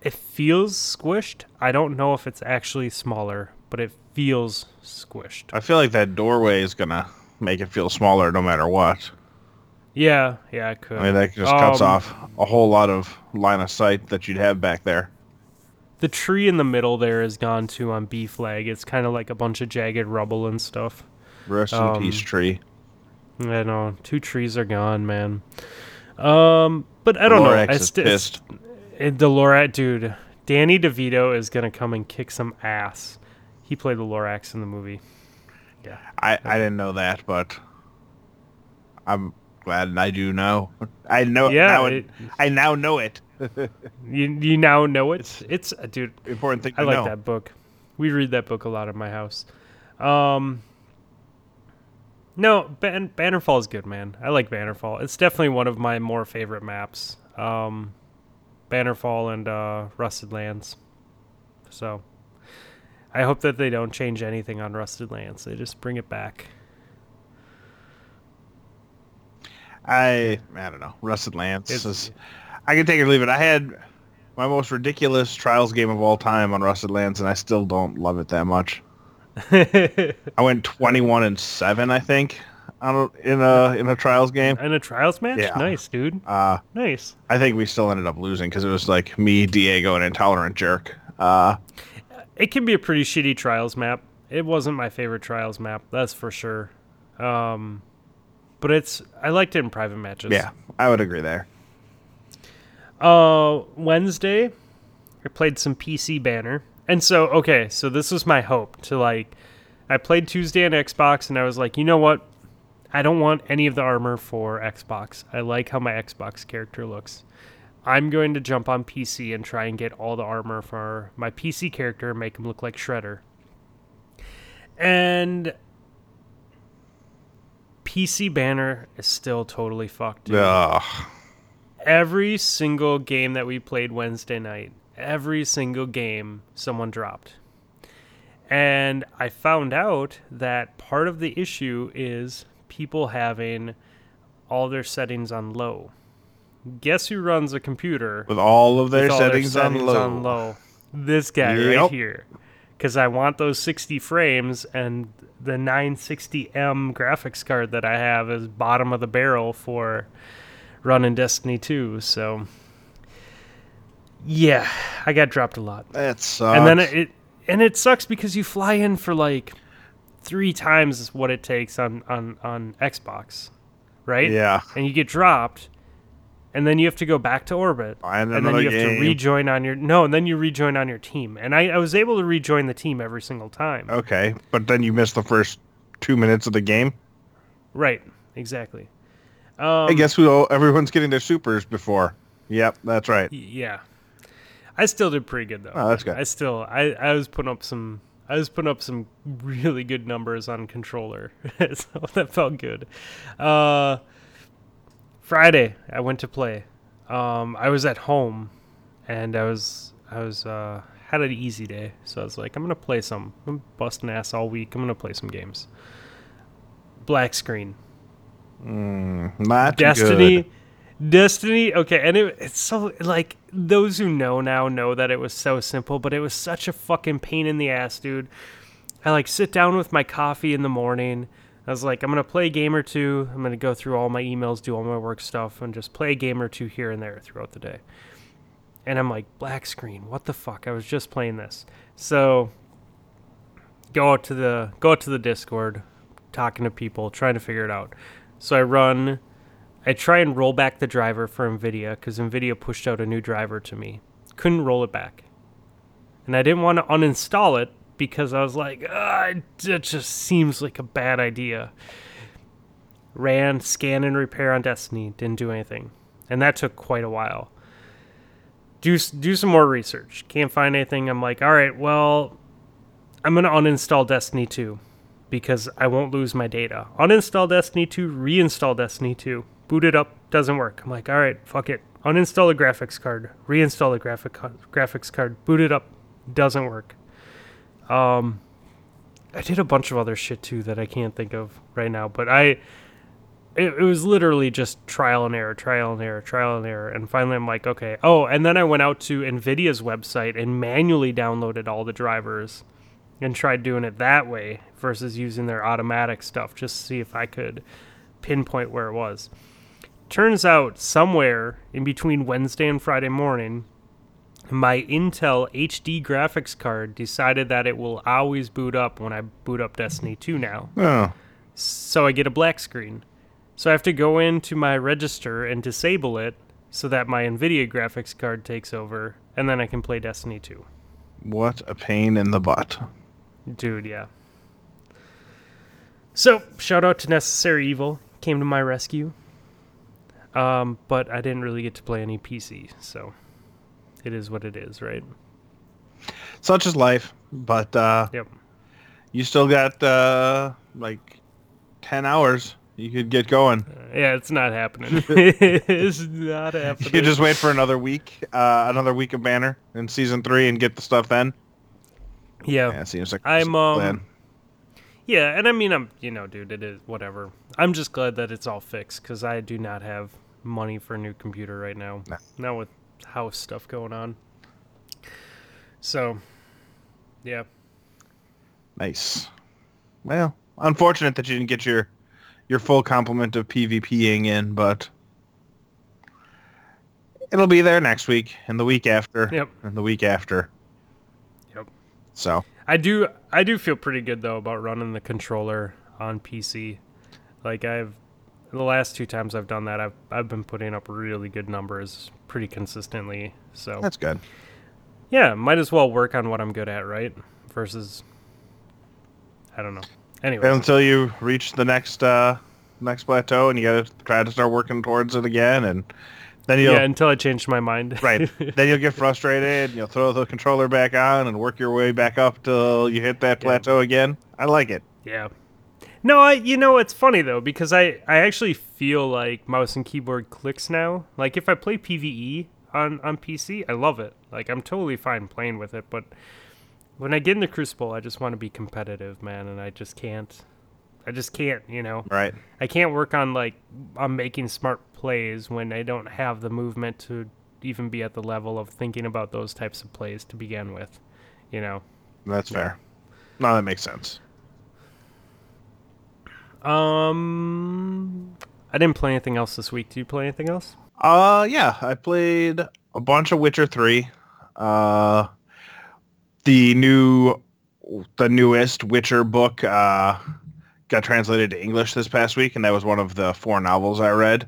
it feels squished. I don't know if it's actually smaller, but it feels squished. I feel like that doorway is gonna make it feel smaller no matter what. Yeah, yeah, I could. I mean, that just cuts Um, off a whole lot of line of sight that you'd have back there. The tree in the middle there is gone too on B flag. It's kind of like a bunch of jagged rubble and stuff. Rest Um, in peace, tree. I know two trees are gone, man. Um, but I don't know. Lorax I is st- pissed. it, the Lorax dude, Danny DeVito is gonna come and kick some ass. He played the Lorax in the movie. Yeah. I, I didn't know that, but I'm glad I do know. I know. Yeah, now it, it- I now know it. You you now know it. It's uh, dude. Important thing to I like know. that book. We read that book a lot at my house. Um, no, Ban- Bannerfall is good, man. I like Bannerfall. It's definitely one of my more favorite maps. Um, Bannerfall and uh, Rusted Lands. So, I hope that they don't change anything on Rusted Lands. They just bring it back. I I don't know. Rusted Lands It's- is. I can take it or leave it. I had my most ridiculous trials game of all time on Rusted Lands, and I still don't love it that much. I went 21 and seven, I think, on a, in a in a trials game. In a trials match, Yeah. nice, dude, Uh, nice. I think we still ended up losing because it was like me, Diego, and Intolerant Jerk. Uh, It can be a pretty shitty trials map. It wasn't my favorite trials map, that's for sure. Um, but it's I liked it in private matches. yeah, I would agree there. Uh, Wednesday, I played some PC banner, and so okay, so this was my hope to like. I played Tuesday on Xbox, and I was like, you know what? I don't want any of the armor for Xbox. I like how my Xbox character looks. I'm going to jump on PC and try and get all the armor for my PC character and make him look like Shredder. And PC banner is still totally fucked. Ugh. Every single game that we played Wednesday night, every single game someone dropped. And I found out that part of the issue is people having all their settings on low. Guess who runs a computer With all of their all settings, their on, low. on low? This guy Yep. right here. Because I want those 60 frames, and the 960M graphics card that I have is bottom of the barrel for running Destiny 2. So, yeah, I got dropped a lot. That sucks. And then it, and it sucks because you fly in for like three times what it takes on, on, on Xbox, right? yeah, and you get dropped, and then you have to go back to orbit, and then you have game. to rejoin on your no, and then you rejoin on your team. And I, I was able to rejoin the team every single time. okay, but then you missed the first two minutes of the game. Right, exactly. Um, I guess who everyone's getting their supers before. Yep, that's right. yeah, I still did pretty good though. Oh, that's good. I still I, I was putting up some I was putting up some really good numbers on controller, so that felt good. Uh, Friday, I went to play. Um, I was at home, and I was I was uh, had an easy day, so I was like, I'm gonna play some. I'm busting ass all week. I'm gonna play some games. Black screen. Mm, not Destiny. good. Destiny. Okay, and it, it's so like those who know now know that it was so simple, but it was such a fucking pain in the ass, dude. I like sit down with my coffee in the morning. I was like, I'm gonna play a game or two. I'm gonna go through all my emails, do all my work stuff, and just play a game or two here and there throughout the day. And I'm like, black screen, what the fuck? I was just playing this. So go out to the go out to the Discord, talking to people, trying to figure it out. So I run I try and roll back the driver for NVIDIA because NVIDIA pushed out a new driver to me. Couldn't roll it back. And I didn't want to uninstall it because I was like, ah, it just seems like a bad idea. Ran scan and repair on Destiny, didn't do anything. And that took quite a while. Do, do some more research. Can't find anything. I'm like, all right, well, I'm going to uninstall Destiny 2 because I won't lose my data. Uninstall Destiny 2, reinstall Destiny 2 boot it up, doesn't work. I'm like, all right, fuck it. Uninstall the graphics card, reinstall the graphic graphics card, boot it up, doesn't work. Um, I did a bunch of other shit too that I can't think of right now, but I, it, it was literally just trial and error, trial and error, trial and error, and finally I'm like, okay. Oh, and then I went out to Nvidia's website and manually downloaded all the drivers, and tried doing it that way versus using their automatic stuff just to see if I could pinpoint where it was. Turns out somewhere in between Wednesday and Friday morning, my Intel HD graphics card decided that it will always boot up when I boot up Destiny 2 now. Oh. So I get a black screen. So I have to go into my register and disable it so that my NVIDIA graphics card takes over, and then I can play Destiny 2. What a pain in the butt. Dude, yeah. So, shout out to Necessary Evil, came to my rescue. Um, but I didn't really get to play any PC, so it is what it is, right? Such is life, but uh, yep. You still got uh, like ten hours. You could get going. Uh, yeah, it's not happening. it's not happening. You just wait for another week, uh, another week of Banner in season three, and get the stuff then. Yeah, yeah seems like I'm um, plan. Yeah, and I mean, I'm you know, dude, it is whatever. I'm just glad that it's all fixed because I do not have money for a new computer right now. Nah. Not with house stuff going on. So, yeah. Nice. Well, unfortunate that you didn't get your your full complement of PvPing in, but it'll be there next week and the week after. Yep. And the week after. So I do I do feel pretty good though about running the controller on PC. Like I've the last two times I've done that, I've I've been putting up really good numbers pretty consistently. So that's good. Yeah, might as well work on what I'm good at, right? Versus, I don't know. Anyway, until you reach the next uh, next plateau, and you got to try to start working towards it again, and then you'll yeah until I change my mind. right. Then you'll get frustrated. And you'll throw the controller back on and work your way back up till you hit that plateau yeah. again. I like it. Yeah. No, I you know it's funny though because I I actually feel like mouse and keyboard clicks now. Like if I play PvE on on PC, I love it. Like I'm totally fine playing with it, but when I get into Crucible, I just want to be competitive, man, and I just can't. I just can't, you know. Right. I can't work on like on making smart plays when I don't have the movement to even be at the level of thinking about those types of plays to begin with, you know. That's fair. No, that makes sense. Um, I didn't play anything else this week. Do you play anything else? Uh, yeah, I played a bunch of Witcher Three. Uh, the new, the newest Witcher book uh got translated to English this past week, and that was one of the four novels I read.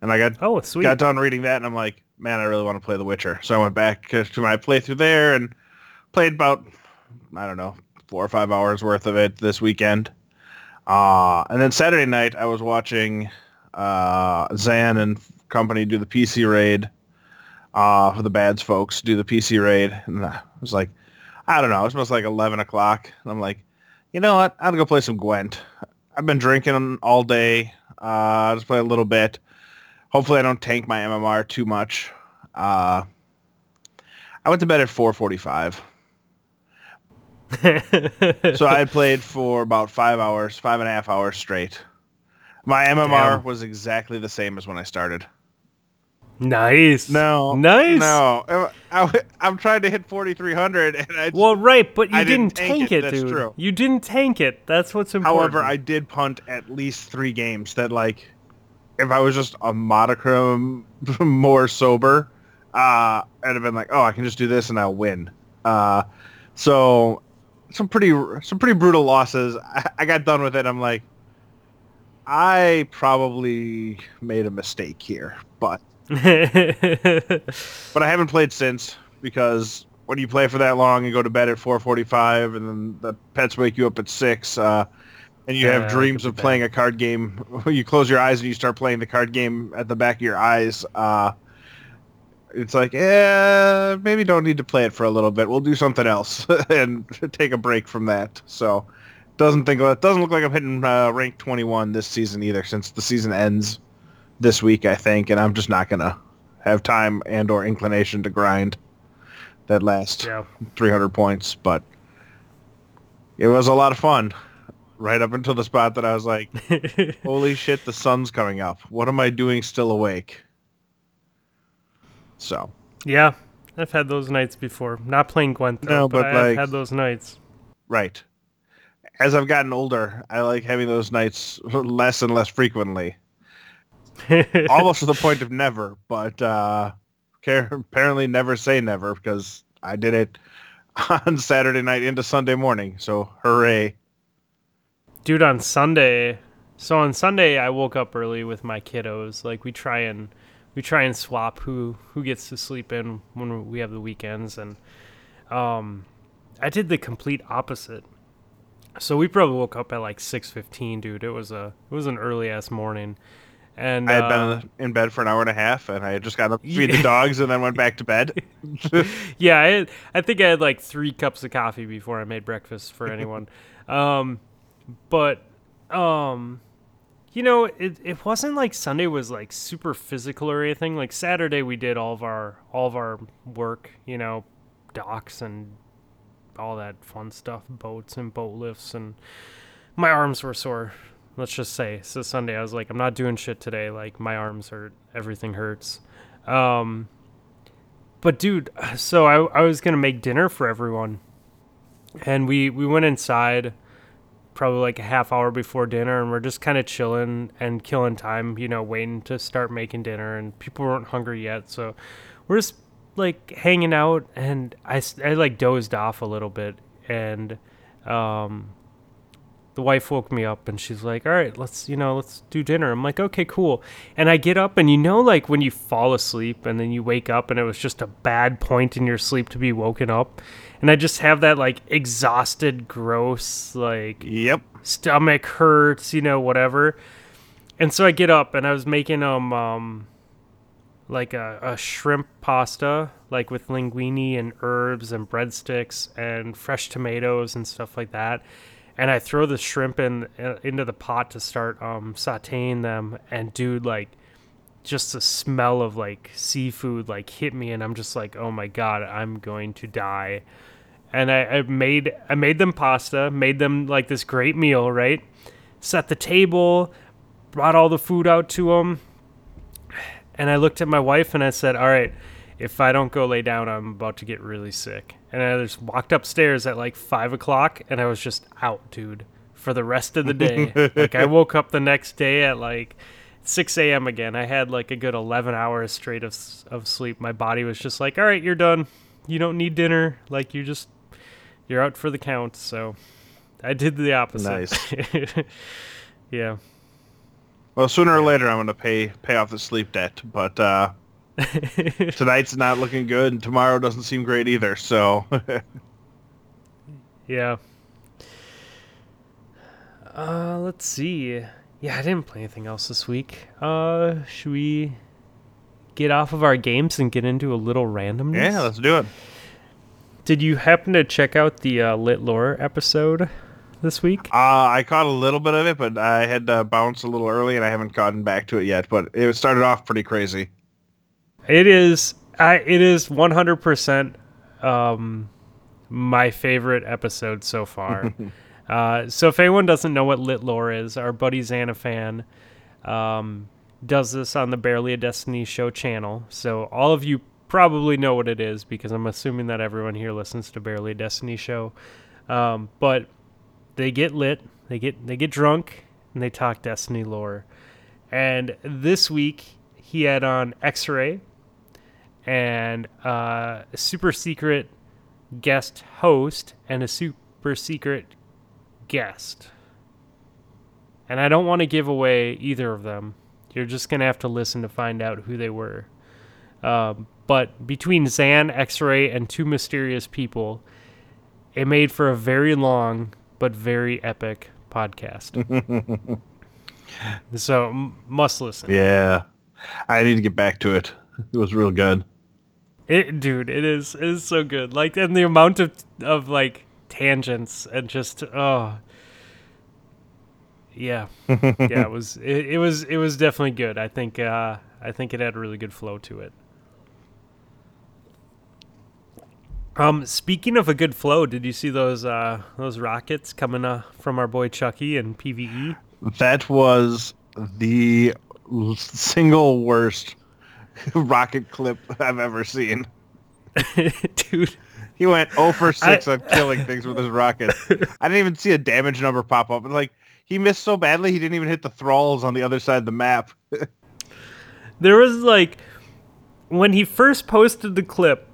And I got oh sweet got done reading that, and I'm like, man, I really want to play The Witcher. So I went back to my playthrough there and played about I don't know four or five hours worth of it this weekend. Uh, and then Saturday night, I was watching uh, Zan and company do the PC raid uh, for the Bads folks do the PC raid. And I was like, I don't know. It was almost like 11 o'clock. And I'm like, you know what? I'll go play some Gwent. I've been drinking all day. Uh, I'll just play a little bit. Hopefully I don't tank my MMR too much. Uh, I went to bed at 445 so I played for about five hours, five and a half hours straight. My MMR Damn. was exactly the same as when I started. Nice. No. Nice. No. I, am trying to hit 4,300. and I, Well, right, but you didn't, didn't, tank, it, it dude. True. You didn't tank it. That's what's important. However, I did punt at least three games that, like, if I was just a modicum more sober, Uh, and I've been like, oh, I can just do this and I'll win. Uh, so some pretty some pretty brutal losses. I, I got done with it. I'm like, I probably made a mistake here, but but I haven't played since because when you play for that long and go to bed at 4:45 and then the pets wake you up at six, uh, and you Yeah, have dreams of playing a card game. You close your eyes and you start playing the card game at the back of your eyes. Uh, it's like, yeah, maybe don't need to play it for a little bit. We'll do something else and take a break from that. So doesn't think it doesn't look like I'm hitting uh, rank 21 this season either, since the season ends this week, I think, and I'm just not gonna have time and or inclination to grind that last yeah. 300 points. But it was a lot of fun, right up until the spot that I was like, "Holy shit, the sun's coming up! What am I doing still awake?" So yeah. I've had those nights before. Not playing Gwent though, No, but, but, I've like- had those nights. right. As I've gotten older, I like having those nights less and less frequently. Almost to the point of never, but uh, apparently never say never because I did it on Saturday night into Sunday morning. So hooray! Dude, on Sunday, so on Sunday I woke up early with my kiddos. Like we try and we try and swap who who gets to sleep in when we have the weekends, and um, I did the complete opposite. So we probably woke up at like six fifteen, dude. It was a it was an early ass morning, and I had uh, been in bed for an hour and a half, and I had just got up to feed the dogs, and then went back to bed. yeah, I, I think I had like three cups of coffee before I made breakfast for anyone. um, but, um, you know, it, it wasn't like Sunday was like super physical or anything. Like Saturday, we did all of our all of our work, you know, docks and all that fun stuff, boats and boat lifts, and my arms were sore. Let's just say. So Sunday, I was like, I'm not doing shit today. Like my arms hurt, everything hurts. Um, but dude, so I I was gonna make dinner for everyone, and we we went inside, probably like a half hour before dinner, and we're just kind of chilling and killing time, you know, waiting to start making dinner, and people weren't hungry yet, so we're just like hanging out, and i, I like dozed off a little bit, and um. The wife woke me up and she's like, "All right, let's you know, let's do dinner." I'm like, "Okay, cool." And I get up and you know like when you fall asleep and then you wake up and it was just a bad point in your sleep to be woken up. And I just have that like exhausted, gross, like yep. stomach hurts, you know, whatever. And so I get up and I was making um um like a, a shrimp pasta, like with linguine and herbs and breadsticks and fresh tomatoes and stuff like that. And I throw the shrimp in into the pot to start um sautéing them. And dude, like just the smell of like seafood like hit me, and I'm just like, oh my god, I'm going to die and I, I made I made them pasta, made them like this great meal, right? Set the table, brought all the food out to them, and I looked at my wife and I said, "All right, if I don't go lay down, I'm about to get really sick." And I just walked upstairs at like five o'clock, and I was just out, dude, for the rest of the day. like I woke up the next day at like. 6 a.m. again. I had like a good 11 hours straight of, of sleep. My body was just like, all right, you're done. You don't need dinner. Like, you just you're out for the count. So I did the opposite. Nice. yeah. Well, sooner or later, I'm going to pay pay off the sleep debt, but uh, tonight's not looking good, and tomorrow doesn't seem great either. So Yeah. Uh, let's see. Yeah, I didn't play anything else this week. Uh, should we get off of our games and get into a little randomness? yeah, let's do it. Did you happen to check out the uh, Lit Lore episode this week? Uh, I caught a little bit of it, but I had to bounce a little early, and I haven't gotten back to it yet. But it started off pretty crazy. It is. I. It is one hundred percent. Um, my favorite episode so far. uh, so if anyone doesn't know what Lit Lore is, our buddy Xanafan um, does this on the Barely a Destiny show channel. So all of you probably know what it is because I'm assuming that everyone here listens to Barely a Destiny show. Um, but they get lit, they get they get drunk, and they talk Destiny lore. And this week he had on X-Ray, and uh, a super secret guest host and a super secret guest. And I don't want to give away either of them. You're just going to have to listen to find out who they were. Um, but between Zan, X Ray, and two mysterious people, it made for a very long but very epic podcast. so, m- must listen. Yeah. I need to get back to it. It was real good. It, dude, it is. It is so good. Like, and the amount of of like tangents and just oh, yeah, yeah. It was. It, it was. It was definitely good. I think. Uh, I think it had a really good flow to it. Um, speaking of a good flow, did you see those uh those rockets coming uh from our boy Chucky and PVE? That was the single worst rocket clip I've ever seen. dude. He went 0 for 6 on killing things with his rockets. I didn't even see a damage number pop up. Like, he missed so badly, he didn't even hit the thralls on the other side of the map. There was like when he first posted the clip,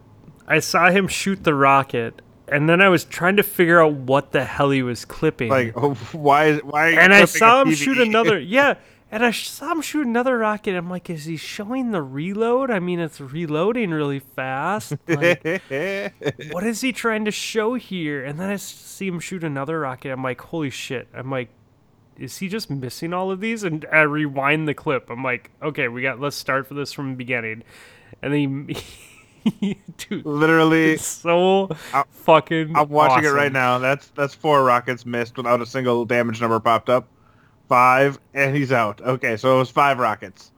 I saw him shoot the rocket, and then I was trying to figure out what the hell he was clipping. like, oh, why, why are you and I saw him shoot another. Yeah, and I sh- saw him shoot another rocket. I'm like, is he showing the reload? I mean, it's reloading really fast. Like, what is he trying to show here? And then I see him shoot another rocket. I'm like, holy shit. I'm like, is he just missing all of these? And I rewind the clip. I'm like, okay, we got. Let's start for this from the beginning. And then he, dude, Literally, so I'm- fucking. I'm watching it right now. That's that's four rockets missed without a single damage number popped up. Five, and he's out. Okay, so it was five rockets.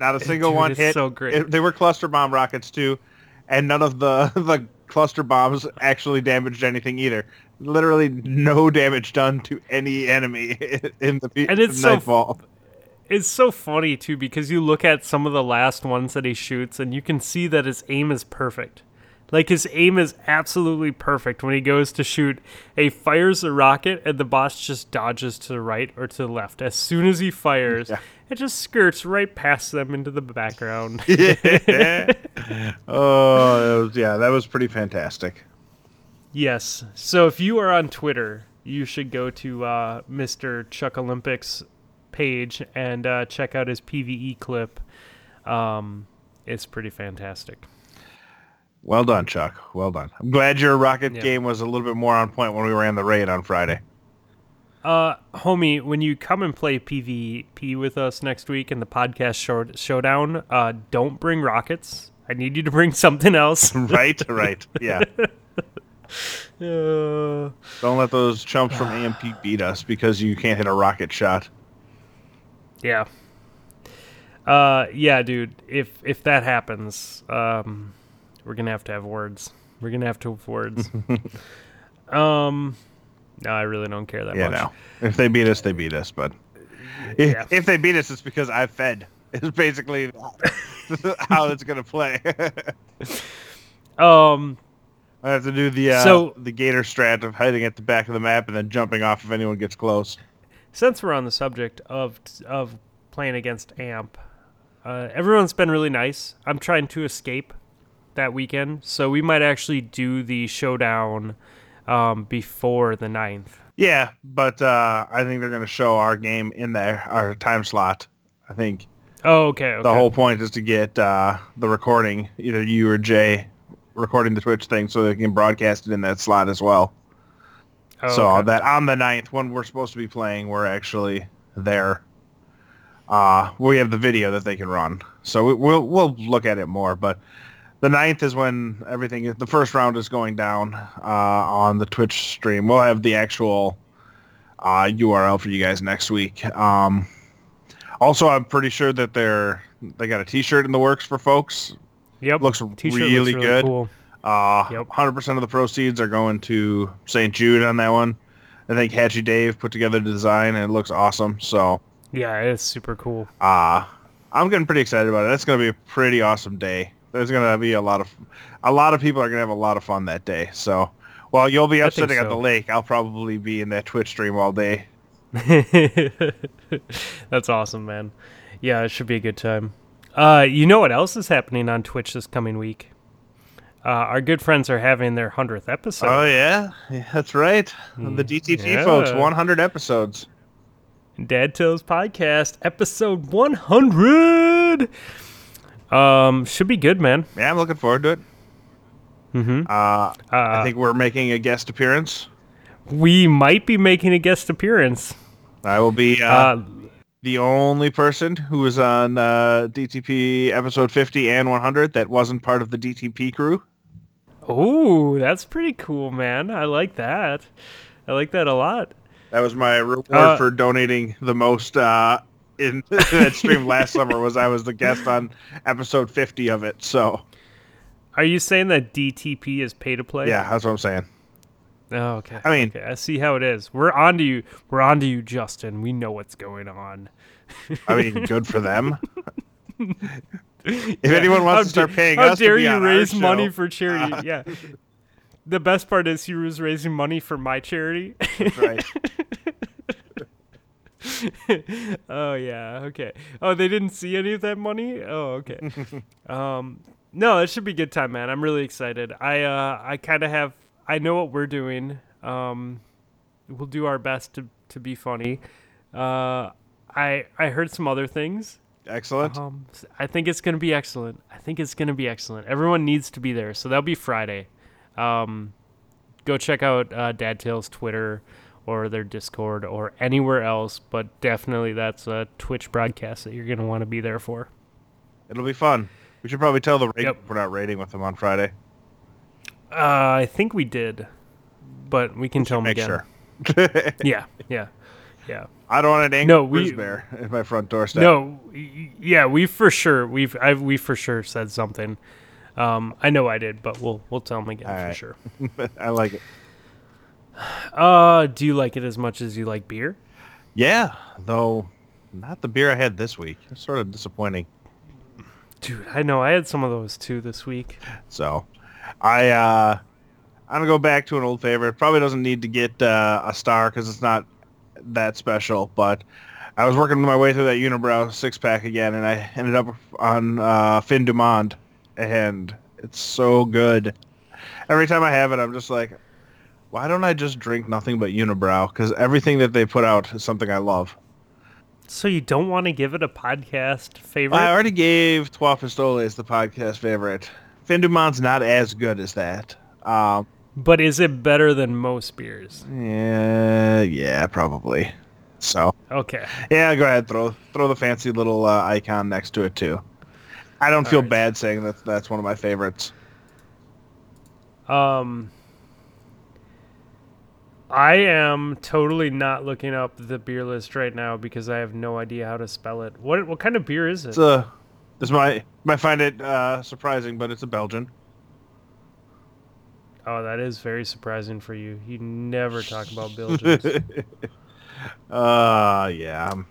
Not a single Dude, one hit. so great. It- they were cluster bomb rockets too, and none of the the cluster bombs actually damaged anything either. Literally no damage done to any enemy in the And it's so nightfall. it's so funny too because you look at some of the last ones that he shoots and you can see that his aim is perfect. Like his aim is absolutely perfect when he goes to shoot. He fires a rocket and the boss just dodges to the right or to the left. As soon as he fires, Yeah. it just skirts right past them into the background. yeah. oh, that was, yeah, that was pretty fantastic. yes. So if you are on Twitter, you should go to uh, Mr. Chuck Olympics page and uh, check out his PVE clip. Um, it's pretty fantastic. Well done, Chuck. Well done. I'm glad your rocket Yeah. game was a little bit more on point when we ran the raid on Friday. Uh, homie, when you come and play PvP with us next week in the podcast show- showdown, uh, don't bring rockets. I need you to bring something else. right, right. Yeah. Uh, Don't let those chumps from AMP beat us because you can't hit a rocket shot. yeah. Uh, yeah, dude. If if that happens, um, we're gonna have to have words. We're gonna have to have words. um, no, I really don't care that Yeah, much. no. If they beat us, they beat us. But if, Yeah. if they beat us, it's because I fed. It's basically how it's gonna play. Um, I have to do the uh, So- the gator strat of hiding at the back of the map and then jumping off if anyone gets close. since we're on the subject of of playing against amp uh, everyone's been really nice i'm trying to escape that weekend so we might actually do the showdown um, before the 9th Yeah, but uh, I think they're gonna show our game in there, our time slot. I think oh okay, okay. the whole point is to get uh, the recording, either you or Jay, recording the Twitch thing so they can broadcast it in that slot as well. Oh, so okay. that on the 9th, when we're supposed to be playing, we're actually there. Uh, we have the video that they can run. So we, we'll we'll look at it more. But the 9th is when everything, is, the first round is going down uh, on the Twitch stream. We'll have the actual uh, URL for you guys next week. Um, also, I'm pretty sure that they're they got a T-shirt in the works for folks. yep Looks T-shirt really, looks good. cool. Uh, Yep. 100% of the proceeds are going to St. Jude on that one. I think Hatchy Dave put together the design and it looks awesome. So yeah it's super cool uh, I'm getting pretty excited about it. That's going to be a pretty awesome day. There's going to be a lot of a lot of people are going to have a lot of fun that day. So while you'll be up sitting at the lake, I'll probably be in that Twitch stream all day. that's awesome man yeah it should be a good time Uh, you know what else is happening on Twitch this coming week? Uh, our good friends are having their hundredth episode. Oh yeah, yeah that's right. The DTP Yeah. folks, 100 episodes. Dad Tales Podcast, episode 100. Um, should be good, man. Yeah, I'm looking forward to it. Mm-hmm. Uh, Uh, I think we're making a guest appearance. we might be making a guest appearance. I will be uh, Uh, the only person who was on uh, DTP episode 50 and 100 that wasn't part of the DTP crew. oh, that's pretty cool, man. I like that. I like that a lot. That was my reward Uh, for donating the most uh, in that stream last summer. Was I was the guest on episode 50 of it. So Are you saying that DTP is pay to play? yeah, that's what I'm saying. Oh, okay. I mean- okay. I see how it is. We're on to you. We're on to you, Justin. We know what's going on. I mean, good for them. if anyone wants How to start paying how us, dare you raise money for charity? yeah. The best part is he was raising money for my charity. right. oh yeah, okay. Oh, they didn't see any of that money. Oh, okay. um, no, it should be a good time, man. I'm really excited. I uh, I kind of have. I know what we're doing. Um, we'll do our best to to be funny. Uh, I I heard some other things. Excellent. Um, I think it's gonna be excellent. I think it's gonna be excellent. Everyone needs to be there, so that'll be Friday. Um, go check out uh, Dad Tales Twitter or their Discord or anywhere else, but definitely that's a Twitch broadcast that you're gonna want to be there for. It'll be fun. We should probably tell the rating Yep. we're not raiding with them on Friday. Uh, I think we did, but we can tell them Make again. sure. Yeah, yeah, yeah. I don't want an angry No, we- bear at my front doorstep. No, yeah, we for sure we've I've, we for sure said something. Um, I know I did, but we'll we'll tell them again for Alright. sure. I like it. Uh, do you like it as much as you like beer? Yeah, though not the beer I had this week. It's sort of disappointing. Dude, I know I had some of those too this week. So, I uh, I'm gonna go back to an old favorite. Probably doesn't need to get uh, a star because it's not that special. But I was working my way through that Unibroue six pack again, and I ended up on uh, Fin du Monde, and it's so good. Every time I have it, I'm just like, why don't I just drink nothing but Unibroue? Because everything that they put out is something I love. So you don't want to give it a podcast favorite? I already gave Trois Pistoles the podcast favorite. Fin du Monde's not as good as that. Um, but is it better than most beers? Yeah, yeah, probably. So, Okay. yeah, go ahead, throw throw the fancy little uh, icon next to it too. I don't feel Alright. bad saying that that's one of my favorites. Um I am totally not looking up the beer list right now because I have no idea how to spell it. What what kind of beer is it? It's a this might might find it uh, surprising, but it's a Belgian. oh, that is very surprising for you. You never talk about Belgians. uh, yeah. I'm,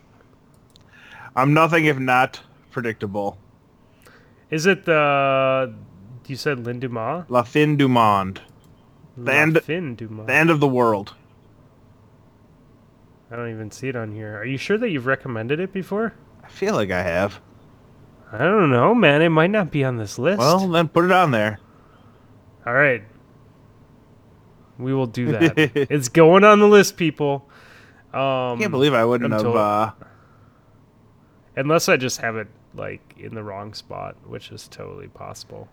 I'm nothing if not predictable. is it the you said Linduma? La fin du monde, La end- the end of the world. I don't even see it on here. Are you sure that you've recommended it before? I feel like I have. I don't know, man. It might not be on this list. Well, then put it on there. all right. We will do that. it's going on the list, people. Um, I can't believe I wouldn't have. until- Uh, unless I just have it like in the wrong spot, which is totally possible.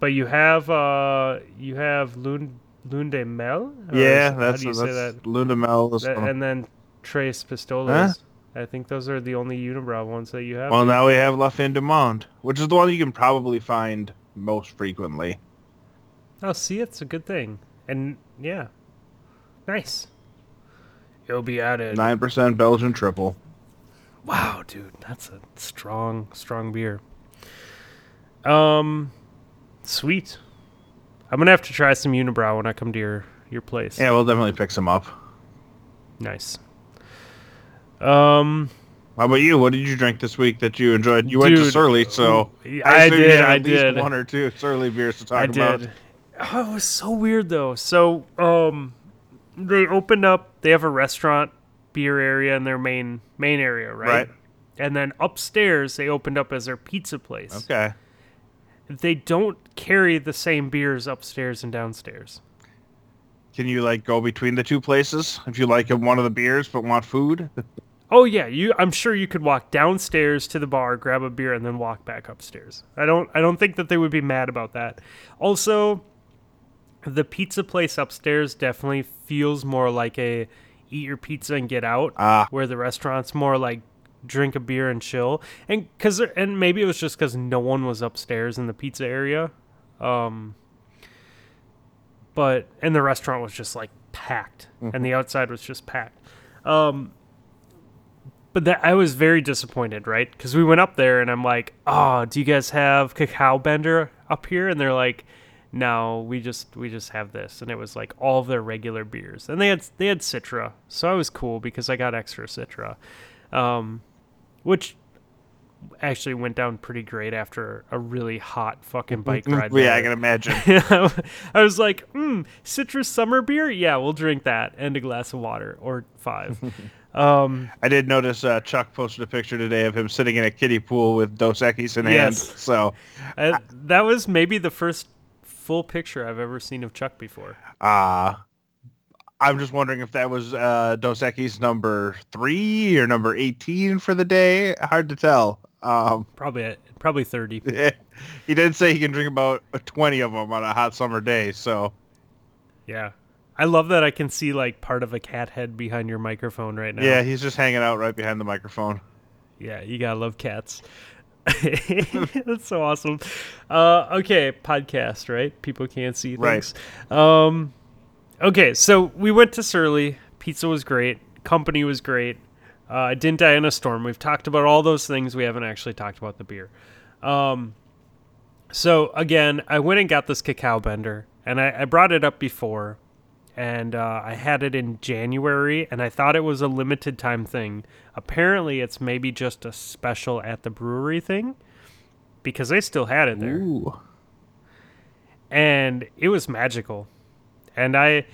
But you have uh you have Lund Lunde Mel. Yeah, is- how that's do you that's say that? Luna Mel. is That- And then Trace Pistolas. Huh? I think those are the only Unibroue ones that you have. Well, now we have La Fin du Monde, which is the one you can probably find most frequently. Oh, see, it's a good thing. And yeah, nice. It'll be added. Nine percent Belgian triple. Wow, dude, that's a strong, strong beer. Um, sweet. I'm gonna have to try some Unibroue when I come to your your place. Yeah, we'll definitely pick some up. Nice. Um, How about you? What did you drink this week that you enjoyed? You went to Surly, so I you did, I at least did. One or two Surly beers to talk I about. did. Oh, it was so weird though. So, um, they opened up. They have a restaurant beer area in their main main area, right? Right. and then upstairs they opened up as their pizza place. Okay. They don't carry the same beers upstairs and downstairs. Can you like go between the two places if you like one of the beers but want food? Oh yeah, you. I'm sure you could walk downstairs to the bar, grab a beer, and then walk back upstairs. I don't. I don't think that they would be mad about that. Also, the pizza place upstairs definitely feels more like a eat your pizza and get out, Ah. where the restaurant's more like drink a beer and chill. And cause and maybe it was just because no one was upstairs in the pizza area, um. But and the restaurant was just like packed, and the outside was just packed. Um, but that I was very disappointed, right? Because we went up there and I'm like, "Oh, do you guys have cacao bender up here?" And they're like, "No, we just we just have this." And it was like all of their regular beers, and they had they had Citra, so I was cool because I got extra Citra, um, which actually went down pretty great after a really hot fucking bike ride. yeah, I can imagine. I was like, hmm, citrus summer beer? Yeah, we'll drink that and a glass of water or five. um, I did notice uh, Chuck posted a picture today of him sitting in a kiddie pool with Dos Equis in hand. So I, that was maybe the first full picture I've ever seen of Chuck before. uh, I'm just wondering if that was uh, Dos Equis number three or number 18 for the day. Hard to tell. Um, Probably probably 30. he did say he can drink about 20 of them on a hot summer day. So Yeah. I love that I can see like part of a cat head behind your microphone right now. yeah, he's just hanging out right behind the microphone. Yeah, you gotta love cats. That's so awesome. Uh, okay, podcast, right? People can't see Right. things. Um, okay, so we went to Surly. Pizza was great. Company was great. Uh, I didn't die in a storm. We've talked about all those things. We haven't actually talked about the beer. Um, so again, I went and got this cacao bender, and I, I brought it up before, and uh, I had it in January, and I thought it was a limited time thing. Apparently, it's maybe just a special at the brewery thing, because they still had it there Ooh. and it was magical. And I,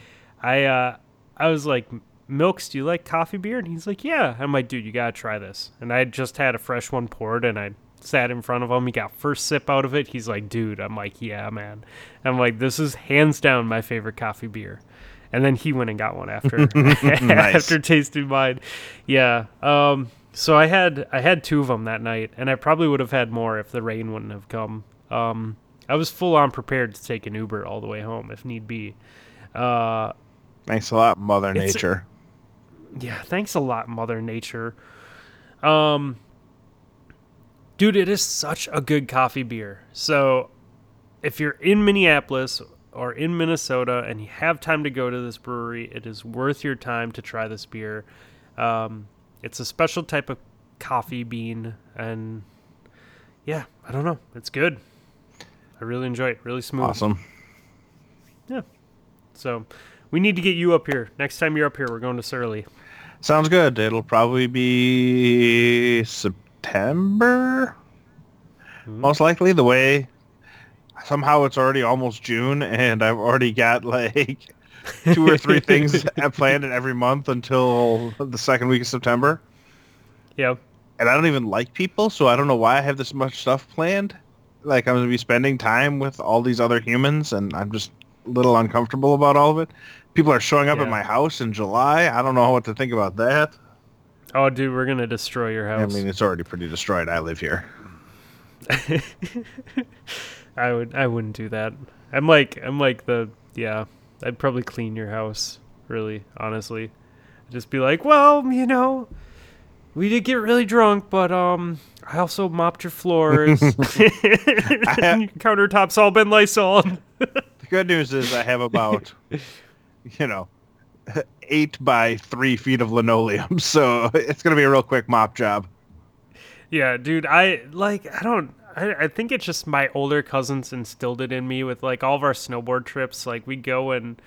I, uh, I was like, "Milks, do you like coffee beer?" And he's like, "Yeah." I'm like, "Dude, you gotta try this." And I just had a fresh one poured, and I sat in front of him. He got first sip out of it. He's like, "Dude," I'm like, "Yeah, man." I'm like, "This is hands down my favorite coffee beer." And then he went and got one after Nice. after tasting mine. Yeah. Um. So I had I had two of them that night, and I probably would have had more if the rain wouldn't have come. Um. I was full on prepared to take an Uber all the way home if need be. Uh, Thanks a lot, Mother Nature. yeah, thanks a lot, Mother Nature. Um, dude, it is such a good coffee beer. So, if you're in Minneapolis or in Minnesota and you have time to go to this brewery, it is worth your time to try this beer. Um, it's a special type of coffee bean, and yeah, I don't know, it's good. I really enjoy it. Really smooth. Awesome. So, we need to get you up here. Next time you're up here, we're going to Surly. Sounds good. It'll probably be September. Hmm. Most likely the way somehow it's already almost June and I've already got like two or three things planned in every month until the second week of September. Yeah. And I don't even like people, so I don't know why I have this much stuff planned. Like I'm going to be spending time with all these other humans and I'm just little uncomfortable about all of it. People are showing up Yeah. at my house in July. I don't know what to think about that. Oh, dude, we're gonna destroy your house. I mean, it's already pretty destroyed. I live here. I would, I wouldn't do that. I'm like, I'm like the, yeah. I'd probably clean your house. Really, honestly, I'd just be like, well, you know, we did get really drunk, but um, I also mopped your floors. your countertops all been Lysol. Good news is I have about, you know, eight by three feet of linoleum, so it's gonna be a real quick mop job. Yeah, dude, I like I don't I, I think it's just my older cousins instilled it in me with like all of our snowboard trips. Like we'd go and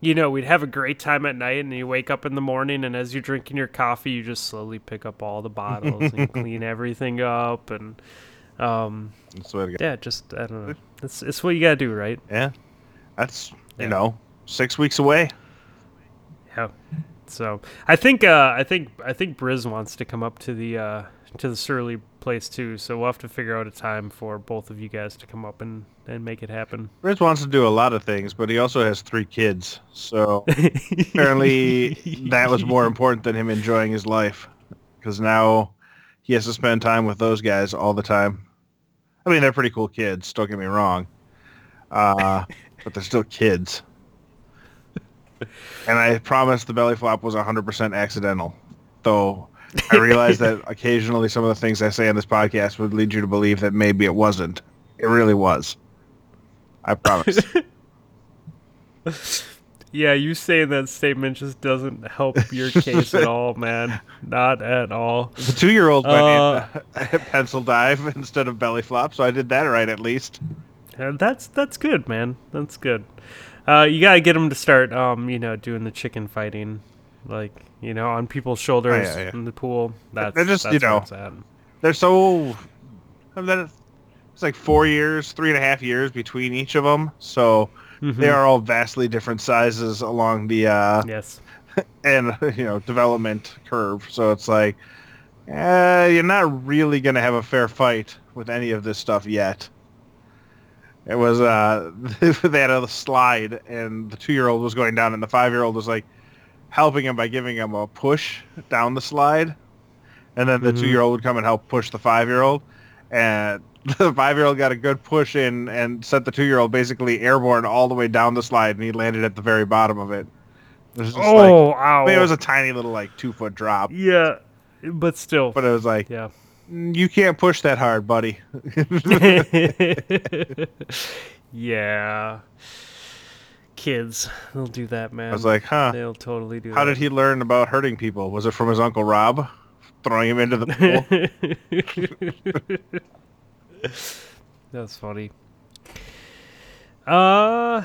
you know, we'd have a great time at night and you wake up in the morning and as you're drinking your coffee you just slowly pick up all the bottles and clean everything up and um That's what I got. yeah, just I don't know. It's it's what you gotta do, right? Yeah, that's Yeah. you know six weeks away. Yeah. So I think uh, I think I think Briz wants to come up to the uh, to the Surly place too, so we'll have to figure out a time for both of you guys to come up and, and make it happen. Briz wants to do a lot of things, but he also has three kids, so apparently that was more important than him enjoying his life, because now he has to spend time with those guys all the time. I mean, they're pretty cool kids. Don't get me wrong, uh, but they're still kids. And I promised the belly flop was 100% accidental, though I realize that occasionally some of the things I say on this podcast would lead you to believe that maybe it wasn't. It really was. I promise. yeah, you saying that statement just doesn't help your case at all, man. Not at all. The two-year-old went Uh, in pencil dive instead of belly flop, so I did that right at least. And that's that's good, man. That's good. Uh, you gotta get them to start, um, you know, doing the chicken fighting, like you know, on people's shoulders yeah, yeah. in the pool. That's They're just, that's you know, where it's at. They're so. I mean, It's like four years, three and a half years between each of them, so Mhm. they are all vastly different sizes along the uh, Yes. and you know development curve. So it's like, eh, you're not really gonna have a fair fight with any of this stuff yet. It was uh, they had a slide, and the two-year-old was going down, and the five-year-old was like helping him by giving him a push down the slide, and then the Mhm. two-year-old would come and help push the five-year-old, and the five-year-old got a good push in and sent the two-year-old basically airborne all the way down the slide, and he landed at the very bottom of it. It was just like, Oh, ow. I mean, it was a tiny little like two foot drop, yeah, but still. but it was like yeah. "Mm, you can't push that hard, buddy. yeah. Kids, they'll do that, man. I was like, huh? they'll totally do that. How that. did he learn about hurting people? Was it from his uncle Rob throwing him into the pool? That's funny. Uh,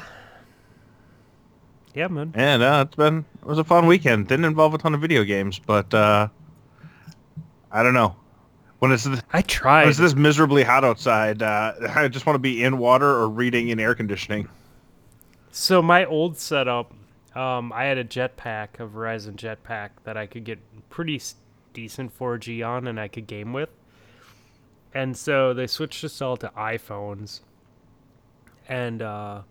yeah, man. and uh, it's been it was a fun weekend. Didn't involve a ton of video games, but uh, I don't know. When it's I tried. when it's this miserably hot outside, uh, I just want to be in water or reading in air conditioning. So my old setup, um, I had a jetpack, a Verizon jetpack that I could get pretty decent 4G on, and I could game with. And so they switched us all to iPhones, and uh,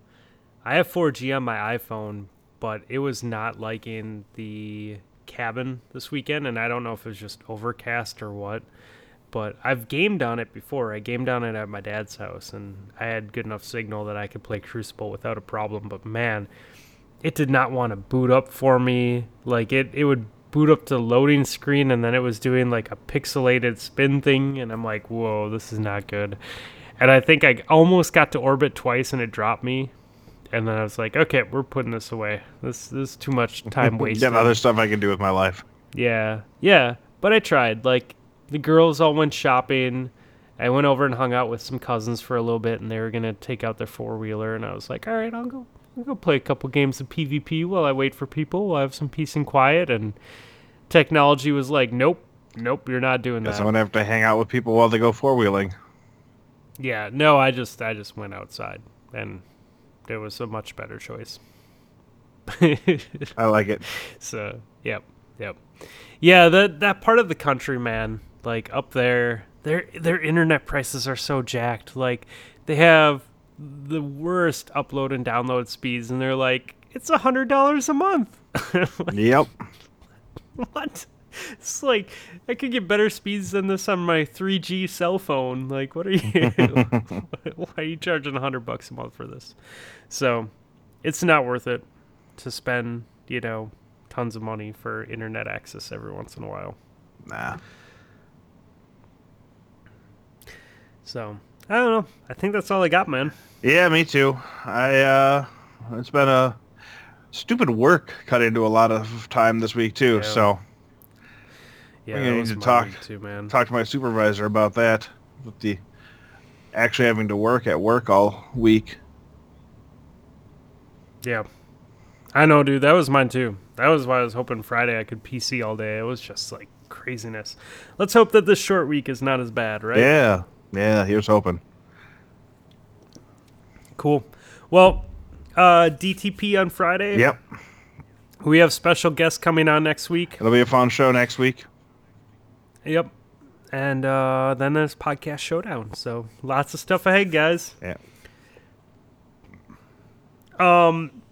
I have 4G on my iPhone, but it was not liking the cabin this weekend, and I don't know if it was just overcast or what. But I've gamed on it before. I gamed on it at my dad's house, and I had good enough signal that I could play Crucible without a problem. But man, it did not want to boot up for me. Like it, it would boot up to loading screen, and then it was doing like a pixelated spin thing, and I'm like, whoa, this is not good. And I think I almost got to orbit twice, and it dropped me. And then I was like, okay, we're putting this away. This, this is too much time wasted. Got other stuff I can do with my life. Yeah, yeah. But I tried. Like the girls all went shopping. I went over and hung out with some cousins for a little bit, and they were gonna take out their four wheeler, and I was like, all right, I'll go. I'll go play a couple games of PvP while I wait for people. We'll have some peace and quiet. And technology was like, nope, nope, you're not doing Guess that. I'm gonna have to hang out with people while they go four wheeling. Yeah, no, I just I just went outside, and it was a much better choice. I like it. So, yep, yep. Yeah, that that part of the country, man, like up there, their their internet prices are so jacked. Like they have the worst upload and download speeds and they're like it's a hundred dollars a month. Yep. what? It's like I could get better speeds than this on my 3G cell phone. Like, what are you? why are you charging a hundred bucks a month for this? So, it's not worth it to spend, you know, tons of money for internet access every once in a while. Nah. So, I don't know. I think that's all I got, man. Yeah, me too. I uh it's been a stupid work cut into a lot of time this week too. Yeah. So Yeah, gonna need to talk- too, man. talk to my supervisor about that with the actually having to work at work all week. Yeah. I know, dude. That was mine too. That was why I was hoping Friday I could PC all day. It was just like craziness. Let's hope that this short week is not as bad, right? Yeah. Yeah, here's hoping. Cool. Well, uh, DTP on Friday. Yep. We have special guests coming on next week. It'll be a fun show next week. Yep. And uh, then there's podcast showdown. So lots of stuff ahead, guys. Yeah. Um,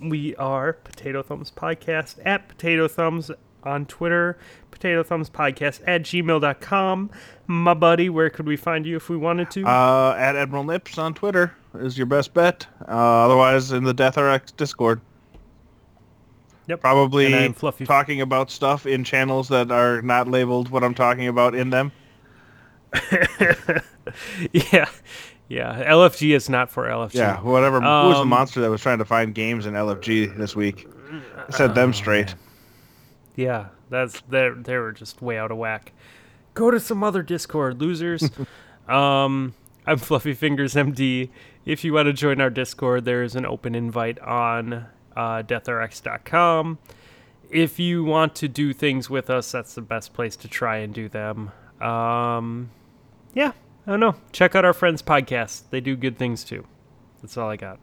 we are Potato Thumbs Podcast at Potato Thumbs on Twitter, Potato Thumbs Podcast at gmail.com. My buddy, where could we find you if we wanted to? Uh, at Admiral Nips on Twitter is your best bet. Uh, otherwise, in the Death RX Discord. Yep. Probably talking about stuff in channels that are not labeled what I'm talking about in them. yeah. Yeah. LFG is not for LFG. Yeah, whatever. Who was the Um, monster that was trying to find games in LFG this week? Set them straight. Yeah, that's they they were just way out of whack. Go to some other Discord, losers. um, I'm Fluffy Fingers MD. If you want to join our Discord, there is an open invite on uh, deathrx.com. If you want to do things with us, that's the best place to try and do them. Um, yeah, I don't know. Check out our friends' podcast. They do good things too. That's all I got.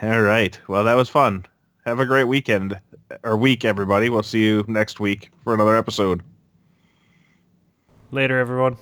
All right. Well, that was fun. Have a great weekend or week, everybody. We'll see you next week for another episode. Later, everyone.